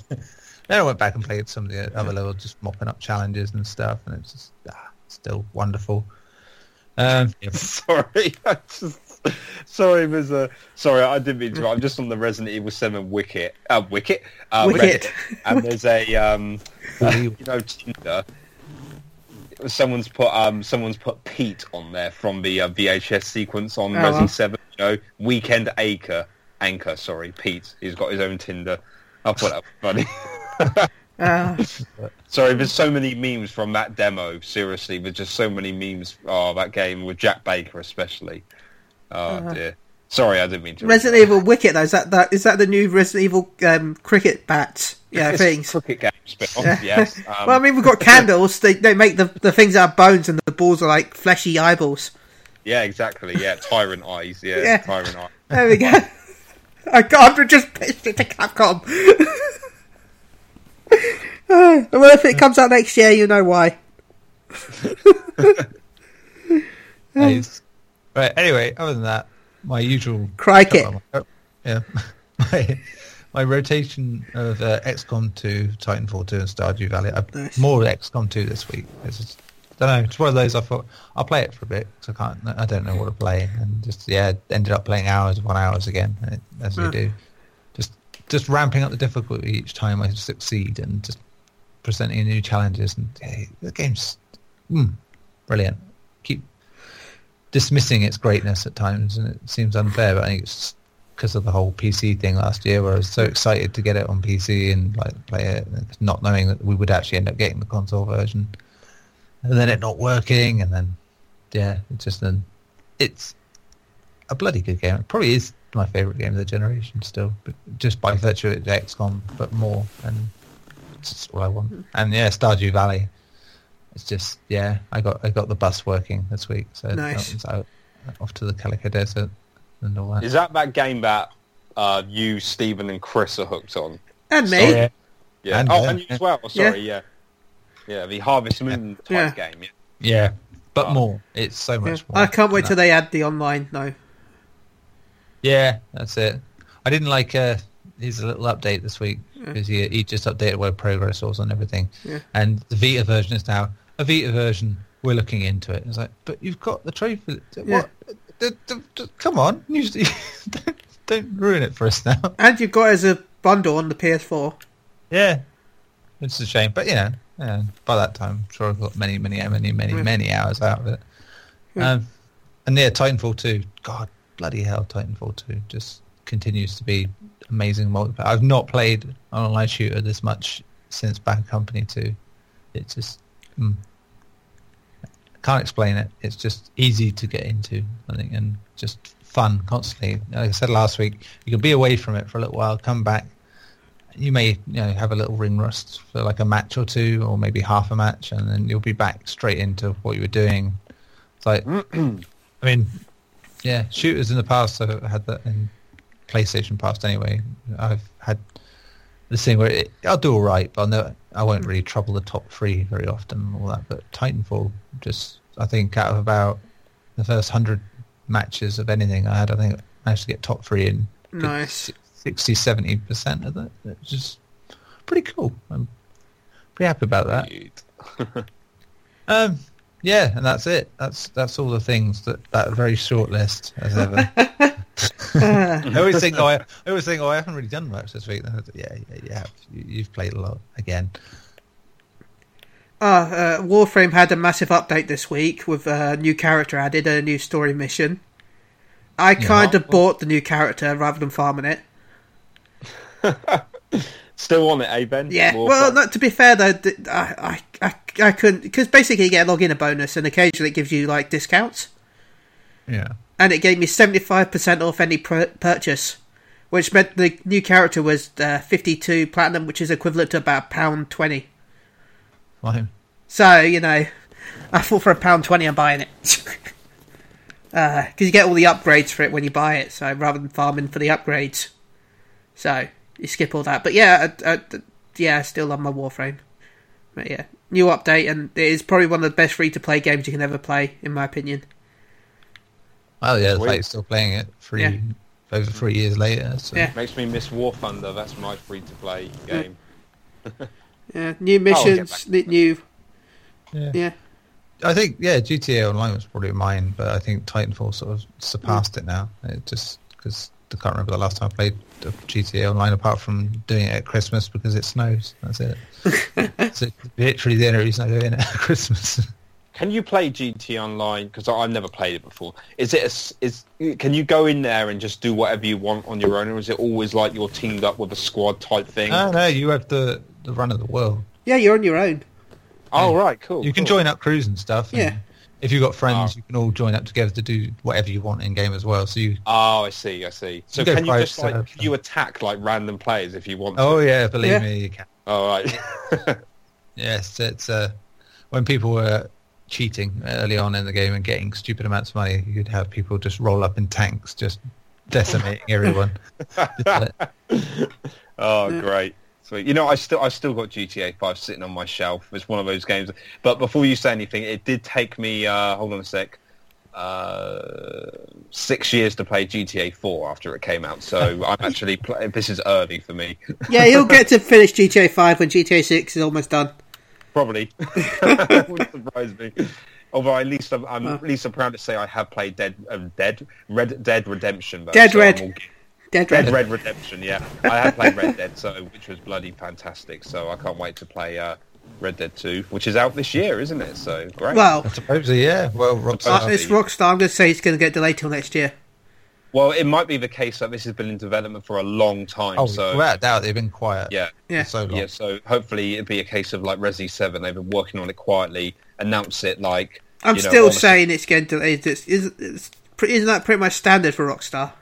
I went back and played some of the other little just mopping up challenges and stuff, and it's just ah, still wonderful. Um, yeah, sorry, I just, sorry, there's a sorry. I didn't mean to. I'm just on the Resident Evil Seven Wicket, uh, Wicket, uh, Wicket. Reddit, and there's a um, uh, you know, Tinder. Someone's put um, someone's put Pete on there from the uh, VHS sequence on Oh, Resident well. Seven. You know, Weekend Anchor, Anchor. Sorry, Pete. He's got his own Tinder. I thought that was funny. Uh, Sorry, there's so many memes from that demo. Seriously, there's just so many memes. Oh, that game with Jack Baker especially. Oh Uh-huh. dear. Sorry, I didn't mean to. Resident Evil Wicket though is that that is that the new Resident Evil um, cricket bats? Yeah, It's things. Cricket game spin-off, yes. Um, well, I mean, we've got candles. They they make the the things out of bones, and the balls are like fleshy eyeballs. yeah, exactly. Yeah, Tyrant Eyes. Yeah, Yeah. Tyrant Eyes. There we go. I can't just pitched it to Capcom. Well, if it comes out next year, you know why. nice. Right. Anyway, other than that, my usual Crikey. Oh, yeah, my, my rotation of uh, XCOM 2, Titanfall 2, and Stardew Valley. I, Nice. More XCOM 2 this week. It's just, I don't know. It's one of those. I thought I'll play it for a bit because I can't. I don't know what to play, and just yeah, ended up playing hours upon hours again, as you do. Just just ramping up the difficulty each time I succeed, and just presenting new challenges. And yeah, the game's mm, brilliant. Keep dismissing its greatness at times, and it seems unfair. But I think it's because of the whole PC thing last year, where I was so excited to get it on PC and like play it, not knowing that we would actually end up getting the console version, and then it not working, and then yeah, it's just an it's a bloody good game. It probably is my favorite game of the generation still, but just by virtue of XCOM, but more, and it's just all I want. Mm-hmm. And yeah, Stardew Valley. It's just yeah, I got I got the bus working this week, so Nice. that was out off to the Calico Desert and all that. Is that that game that uh, you, Stephen, and Chris are hooked on? And me. Sorry. Yeah. And oh, Ben, and you yeah. as well. Sorry, yeah. Yeah, the Harvest Moon type Yeah. game. Yeah. Yeah, but Oh. more. It's so Yeah. much more. I can't wait till that. they add the online. No. Yeah, that's it. I didn't like uh, his little update this week because he he just updated where progress was on everything, Yeah. and the Vita version is now a Vita version. We're looking into it. It's like, but you've got the trophy. What? Come on, you, don't, don't ruin it for us now. And you've got it as a bundle on the PS4. Yeah, it's a shame, but you know, yeah, by that time, I'm sure I've got many, many, many, many, many hours out of it. Um, and yeah, Titanfall 2, God, bloody hell, Titanfall 2 just continues to be amazing multiplayer. I've not played an online shooter this much since Bad Company 2. It's just, mm, can't explain it. It's just easy to get into, I think, and just fun constantly. Like I said last week, you can be away from it for a little while, come back, you may you know have a little ring rust for like a match or two or maybe half a match and then you'll be back straight into what you were doing it's like i mean yeah shooters in the past i've had that in playstation past anyway i've had this thing where it, i'll do all right but I'll never, i won't really trouble the top three very often and all that but titanfall just i think out of about the first hundred matches of anything i had i think I managed to get top three in Nice. 60 70 percent of that it's just pretty cool. I'm pretty happy about that. Um yeah and that's it. That's that's all the things that that very short list as ever i always think oh I, I always think oh i haven't really done much this week And I was like, yeah yeah you have you, you've played a lot again Ah, uh, Warframe had a massive update this week with a new character added and a new story mission. I kind of bought the new character rather than farming it. Still on it, eh, Ben? Yeah. More well, fun. not to be fair though, I I I, I couldn't because basically you get a login bonus and occasionally it gives you like discounts, yeah and it gave me seventy five percent off any pur- purchase, which meant the new character was uh, fifty two platinum, which is equivalent to about pound twenty. fine So you know, I thought for a pound twenty, I'm buying it. because you get all the upgrades for it when you buy it. So rather than farming for the upgrades, so you skip all that. But yeah, uh, uh, yeah, I still love my Warframe. But yeah, new update, and it is probably one of the best free to play games you can ever play, in my opinion. Oh yeah, the Sweet. fact you're still playing it three Yeah. over three years later. So. Yeah. Makes me miss War Thunder. That's my free to play game. Yeah, new oh, missions, back new Yeah. yeah. I think yeah, GTA Online was probably mine, but I think Titanfall sort of surpassed it now. It just because I can't remember the last time I played GTA Online apart from doing it at Christmas because it snows. That's it. it's literally the only reason I do it at Christmas. Can you play GTA Online? Because I've never played it before. Is it a s is? Can you go in there and just do whatever you want on your own, or is it always like you're teamed up with a squad type thing? no, no, you have the the run of the world. Yeah, you're on your own. oh right, cool. You can cool. join up crews and stuff. and Yeah. If you've got friends, Oh. you can all join up together to do whatever you want in game as well. So you. Oh, I see, I see. So You can you just like can you attack like random players if you want? to? Oh yeah, believe Yeah. me, you can. All right. Yes, it's uh, when people were cheating early on in the game and getting stupid amounts of money, you'd have people just roll up in tanks, just decimating everyone. Oh, great. Sweet. You know, I still I still got GTA 5 sitting on my shelf. It's one of those games. But before you say anything, it did take me, uh, hold on a sec, uh, six years to play GTA 4 after it came out. So I'm actually, play- this is early for me. Yeah, you'll get to finish GTA Five when GTA Six is almost done. Probably. Wouldn't surprise me. Although at least I'm, I'm Oh. at least I'm proud to say I have played Dead, um, Dead, Red Dead Redemption. Though, Dead so Red. All- Dead Red Red. Red Redemption, yeah. I have played Red Dead, so which was bloody fantastic. So I can't wait to play uh, Red Dead 2, which is out this year, isn't it? So great. Well, I suppose, yeah. Well, uh, it's Rockstar. I'm going to say it's going to get delayed till next year. Well, it might be the case that this has been in development for a long time. Oh, so without doubt, they've been quiet yeah, Yeah. for so long. yeah. So hopefully it'll be a case of like Resi 7. They've been working on it quietly, announce it like. I'm you know, still almost- saying it's getting delayed. It's, it's, it's, isn't that pretty much standard for Rockstar?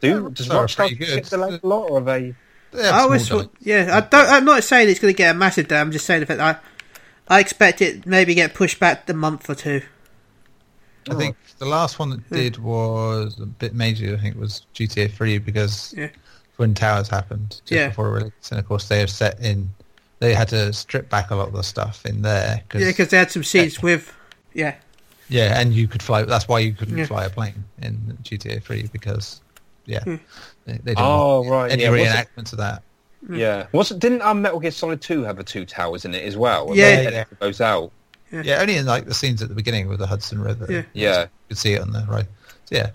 Do, does Rockstar are Rockstar get delayed a lot, or are they? They I small always thought, yeah. I don't. I'm not saying it's going to get a massive delay. I'm just saying that I, I expect it maybe get pushed back a month or two. I think the last one that did was a bit major. I think was GTA 3 because Yeah. Twin Towers happened just Yeah. before release, and of course they have set in. They had to strip back a lot of the stuff in there. Cause, Yeah, because they had some scenes with, yeah, yeah, and you could fly. That's why you couldn't Yeah. fly a plane in GTA 3 because yeah, Hmm. they, they didn't Oh, right, any yeah, reenactments of that. Yeah. Was it, didn't um, Metal Gear Solid 2 have the two towers in it as well? And Yeah. then it goes out. Yeah. Yeah, only in like the scenes at the beginning with the Hudson River. Yeah. Yeah. you could see it on the right. So, yeah,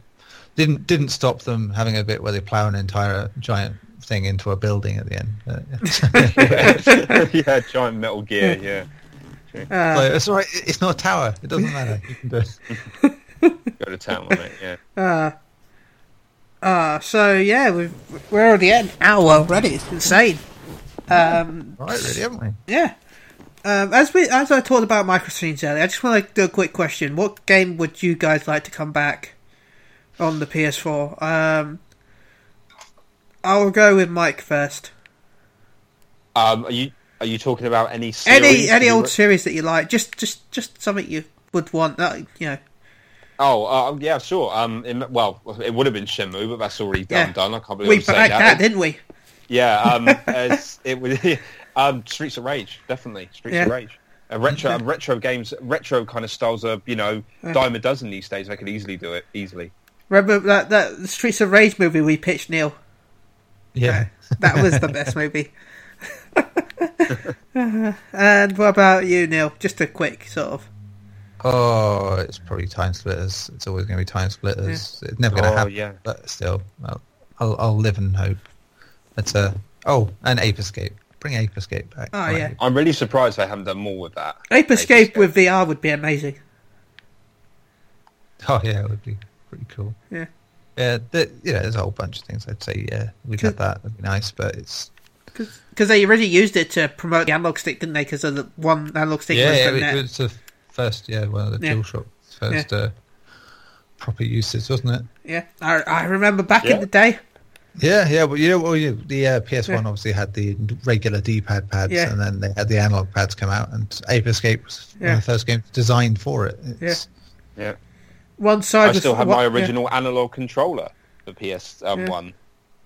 didn't didn't stop them having a bit where they plow an entire giant thing into a building at the end. Uh, yeah. yeah, giant Metal Gear, yeah. uh, Like, it's all right. It's not a tower. It doesn't matter. You can do it. Go to town on it, yeah. uh, uh, so yeah, we've, we're already at an hour already. It's insane. Um, All right, really, haven't we? yeah. Um, as we as I talked about microscenes earlier, I just want to do a quick question. What game would you guys like to come back on the PS4? Um, I'll go with Mike first. Um, are you are you talking about any Any series? any old were- series that you like, just just just something you would want. Uh, you know, Oh, uh, yeah, sure. Um, it, well, it would have been Shenmue, but that's already done. Yeah. Done. I can't believe we backed that. that, didn't we? Yeah. Um, it was um, Streets of Rage, definitely Streets Yeah. of Rage. A retro, um, retro games, retro kind of styles are you know Yeah. dime a dozen these days. I could easily do it easily. Remember that that Streets of Rage movie we pitched, Neil? Yeah. That was the best movie. and what about you, Neil? Just a quick sort of. Oh, it's probably Time Splitters. It's always going to be Time Splitters. It's never going to Oh, happen. yeah. But still, I'll, I'll, I'll live and hope. It's a oh, and Ape Escape. Bring Ape Escape back. Oh, right. yeah. I'm really surprised they haven't done more with that. Ape Escape with VR would be amazing. Oh yeah, it would be pretty cool. Yeah. Yeah, the, yeah. There's a whole bunch of things. I'd say yeah, we've that. That'd be nice, but it's Because they already used it to promote the analog stick, didn't they? Because the one analog stick yeah, was yeah from it, net. was the first yeah, one of the Yeah. DualShock first uh, proper uses, wasn't it? Yeah, I, I remember back Yeah. in the day. Yeah, yeah, but you know, well, you, the uh, PS1 Yeah. obviously had the regular D-pad pads, Yeah. and then they had the analog pads come out, and Ape Escape was one of the first games designed for it. It's, Yeah. one side I was still have what- my yeah. original analog controller, the PS um, Yeah. one,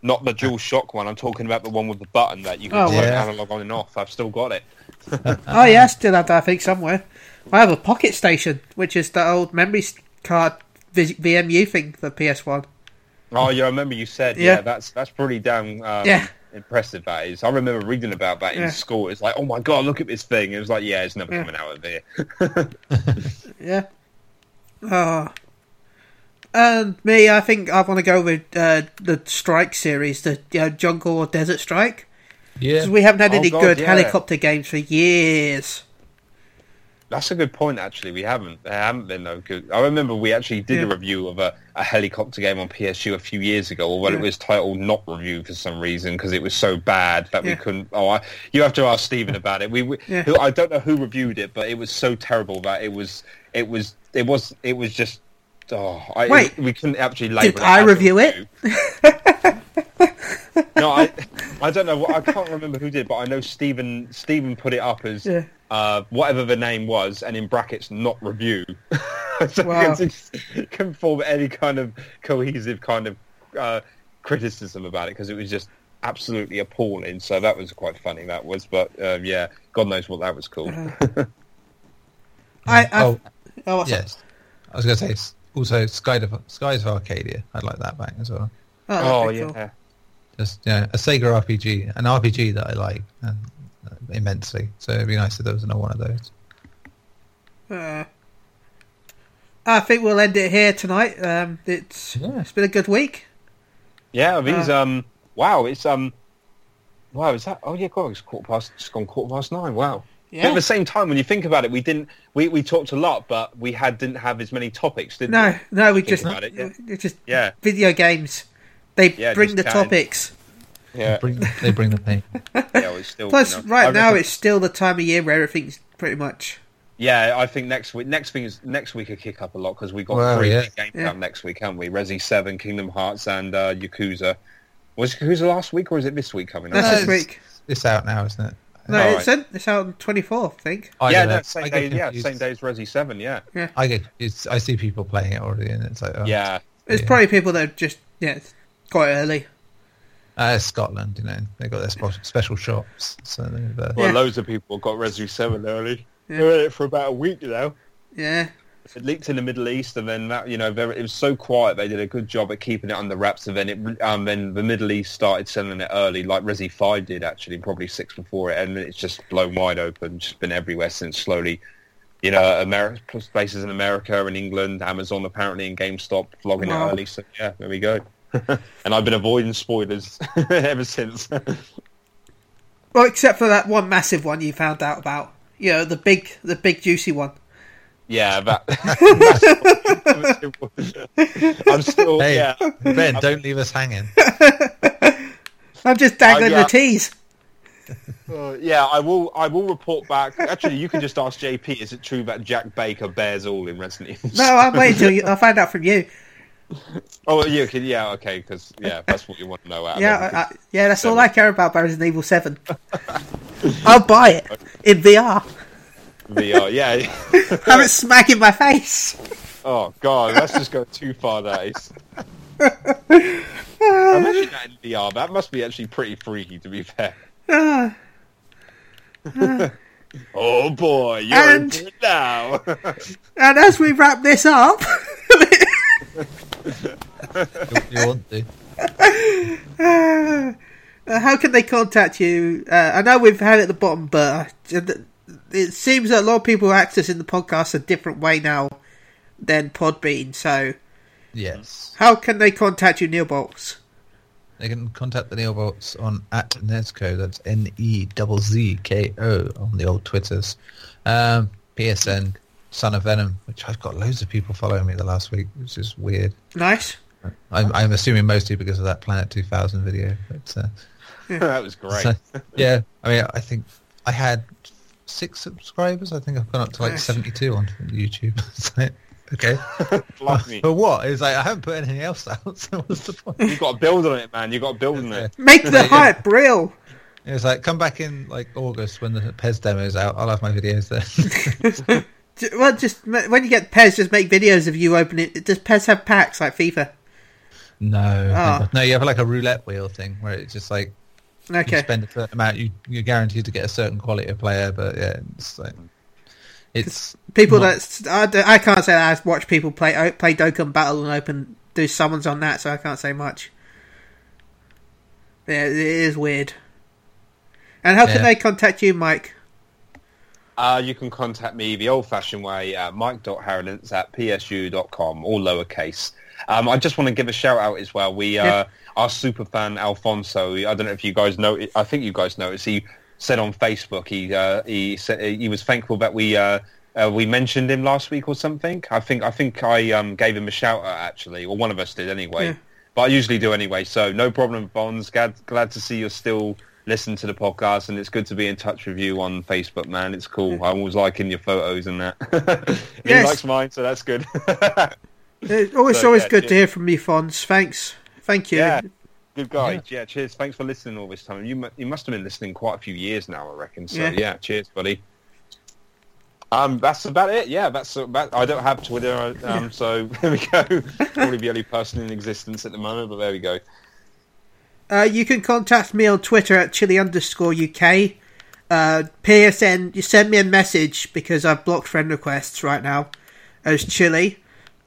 not the Dual Shock one. I'm talking about the one with the button that you can Oh, turn yeah. analog on and off. I've still got it. Oh yeah, I still have that. I think somewhere. I have a Pocket Station, which is the old memory card V- VMU thing for PS One. Oh yeah, I remember you said Yeah. yeah. that's that's pretty damn um, Yeah. impressive. That is. I remember reading about that in Yeah. school. It's like, oh my god, look at this thing. It was like, yeah, it's never Yeah. coming out of here. Yeah. Oh. And me, I think I want to go with uh, the Strike series, the you know, Jungle or Desert Strike. Yeah. 'Cause we haven't had Oh, any God, good yeah. helicopter games for years. That's a good point. Actually, we haven't. There haven't been no good. I remember we actually did a review of a, a helicopter game on PSU a few years ago, although Yeah. it was titled "Not Review" for some reason because it was so bad that Yeah. we couldn't. Oh, I, you have to ask Stephen about it. We, we Yeah. who, I don't know who reviewed it, but it was so terrible that it was it was it was it was just. Oh, I, Wait. we couldn't actually label Did it I review it? no, I, I don't know. I can't remember who did, but I know Stephen. Stephen put it up as Yeah. Uh, whatever the name was, and in brackets, not review. so Wow. it just couldn't form any kind of cohesive kind of uh, criticism about it because it was just absolutely appalling. So that was quite funny. That was, but um, yeah, God knows what that was called. Uh-huh. I, I oh, oh, what's that? yes. I was going to say also Sky of, Skies of Arcadia. I'd like that back as well. Oh, oh be cool. yeah, Just yeah, a Sega RPG, an RPG that I like and, immensely. So it'd be nice if there was another one of those. Uh, I think we'll end it here tonight. Um, it's Yeah. it's been a good week. yeah. These Uh. um, wow, it's um, wow, is that? Oh yeah, God, it's quarter past. It's gone quarter past nine. Wow. But Yeah. at the same time, when you think about it, we didn't. We, we talked a lot, but we had didn't have as many topics, did No, we? no, we just about it, yeah. just Yeah, video games. They Yeah, bring just the chatting. topics. Yeah. Bring, they bring the pain. yeah well, it's still, Plus, you know, right I now reckon- it's still the time of year where everything's pretty much. Yeah, I think next week. Next thing is next week. will kick up a lot because we got Well, three yeah. games Yeah. out next week, haven't we? Resi Seven, Kingdom Hearts, and uh, Yakuza. Was Yakuza last week or is it this week coming up? That's No, this week. It's out now, isn't it? No, All it's, in, it's out on twenty fourth, I think. I yeah, no, same I day. Yeah, same day as Resi Seven. Yeah, I get. It's, I see people playing it already, and it's like, oh, yeah. It's Yeah. probably people that are just yeah quite early. Uh, Scotland, you know, they got their spe- special shops, so. Uh, Well, Yeah. loads of people got Resi Seven early. Yeah. They're in it for about a week now. Yeah, It leaked in the Middle East, and then that you know very, it was so quiet. They did a good job at keeping it under wraps, and then it um, then the Middle East started selling it early, like Resi Five did actually, probably six before it, and it's just blown wide open. Just been everywhere since slowly. You know, America, places in America and England, Amazon apparently, and GameStop vlogging Wow. it early. So yeah, there we go. and I've been avoiding spoilers ever since. well, except for that one massive one you found out about. You know, the big, the big juicy one. yeah, that. I'm still. Hey. Yeah. ben, don't leave us hanging. I'm just dangling yeah. the tease. Uh, yeah, I will. I will report back. Actually, you can just ask JP. Is it true that Jack Baker bears all in Resident Evil? No, I'm waiting till you, I find out from you. Oh, you can. Yeah, okay. Because yeah, that's what you want to know. Out Yeah. I, I, yeah, that's all I care about. Resident Evil Seven. I'll buy it in VR. VR. Yeah. Have it smack in my face. Oh God, that's just going too far. That is. Imagine that in VR. That must be actually pretty freaky. To be fair. Oh boy, you're And- now. and as we wrap this up, You, want to? uh, how can they contact you? Uh, I know we've had it at the bottom, but it seems that a lot of people are accessing the podcast a different way now than Podbean. So, Yes. how can they contact you, Neil Bolts? They can contact the Neobolts on at Nezco. That's N E double Z K O on the old Twitters. Um, PSN Son of Venom, which I've got loads of people following me the last week, which is weird. Nice. I'm, I'm assuming mostly because of that Planet 2000 video. But, uh, that was great. so, yeah, I mean, I think I had six subscribers. I think I've gone up to like Nice. 72 on YouTube. So, okay. Blimey. For what? It's like I haven't put anything else out. So what's the point? You've got to build on it, man. You've got to build on it. Make the hype real. It was like come back in like August when the PES demo's out. I'll have my videos there. Well, just when you get PES, just make videos of you opening. Does PES have packs like FIFA? No, Oh. no, you have like a roulette wheel thing where it's just like you Okay. spend a certain amount, you you're guaranteed to get a certain quality of player, but yeah, it's like it's People not- that I can't say that I watch people play play Dokkan Battle and open do summons on that, so I can't say much. Yeah, it is weird. And how can Yeah. they contact you, Mike? Uh, you can contact me the old-fashioned way at mike.harradence at psu.com, all lowercase. Um, I just want to give a shout-out as well. We, uh, Yeah. Our super fan, Alfonso, I don't know if you guys know, I think you guys noticed, he said on Facebook he uh, he said he was thankful that we uh, uh, we mentioned him last week or something. I think I think I um, gave him a shout-out, actually, or one of us did anyway. Yeah. But I usually do anyway, so no problem, Bonds. Glad, glad to see you're still listening to the podcast, and it's good to be in touch with you on Facebook, man. It's cool. I'm always liking your photos and that. he Yes. likes mine, so that's good. It's always So, always yeah, good cheers. to hear from you, Fons. Thanks, thank you. yeah, good guy. Yeah. Yeah. cheers. Thanks for listening all this time. You you must have been listening quite a few years now, I reckon. So Yeah. yeah, cheers, buddy. Um, that's about it. Yeah, that's about. I don't have Twitter, um, so there we go. Probably the only person in existence at the moment, but there we go. Uh, you can contact me on Twitter at chili underscore UK. Uh, PSN, you send me a message because I've blocked friend requests right now as chili.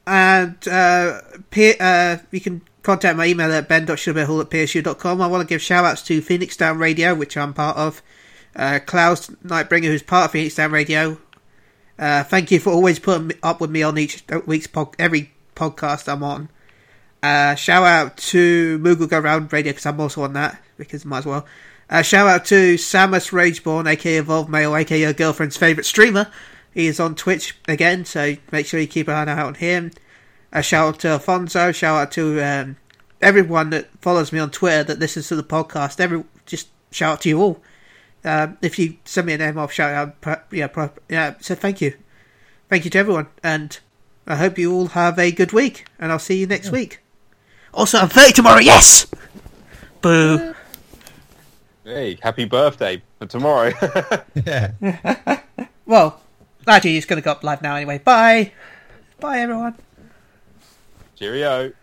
And uh, P- uh, you can contact my email at ben.sugarhall at psu.com. I want to give shout outs to Phoenix Down Radio, which I'm part of. Uh, Klaus Nightbringer, who's part of Phoenix Down Radio. Uh, thank you for always putting up with me on each week's pod- every podcast I'm on. Uh, shout out to Moogle Go Round Radio because I'm also on that because might as well. Uh, shout out to Samus Rageborn, aka Evolved Male, aka your girlfriend's favourite streamer. He is on Twitch again, so make sure you keep an eye out on him. A shout out to Alfonso. Shout out to um, everyone that follows me on Twitter that listens to the podcast. Every just shout out to you all. Um, if you send me a name, I'll shout out. Yeah, pro- yeah. So thank you, thank you to everyone, and I hope you all have a good week. And I'll see you next week. Also, I'm 30 tomorrow. Yes. Boo. Hey, happy birthday for tomorrow. yeah. Well, actually, it's going to go up live now anyway. Bye. Bye, everyone. Cheerio.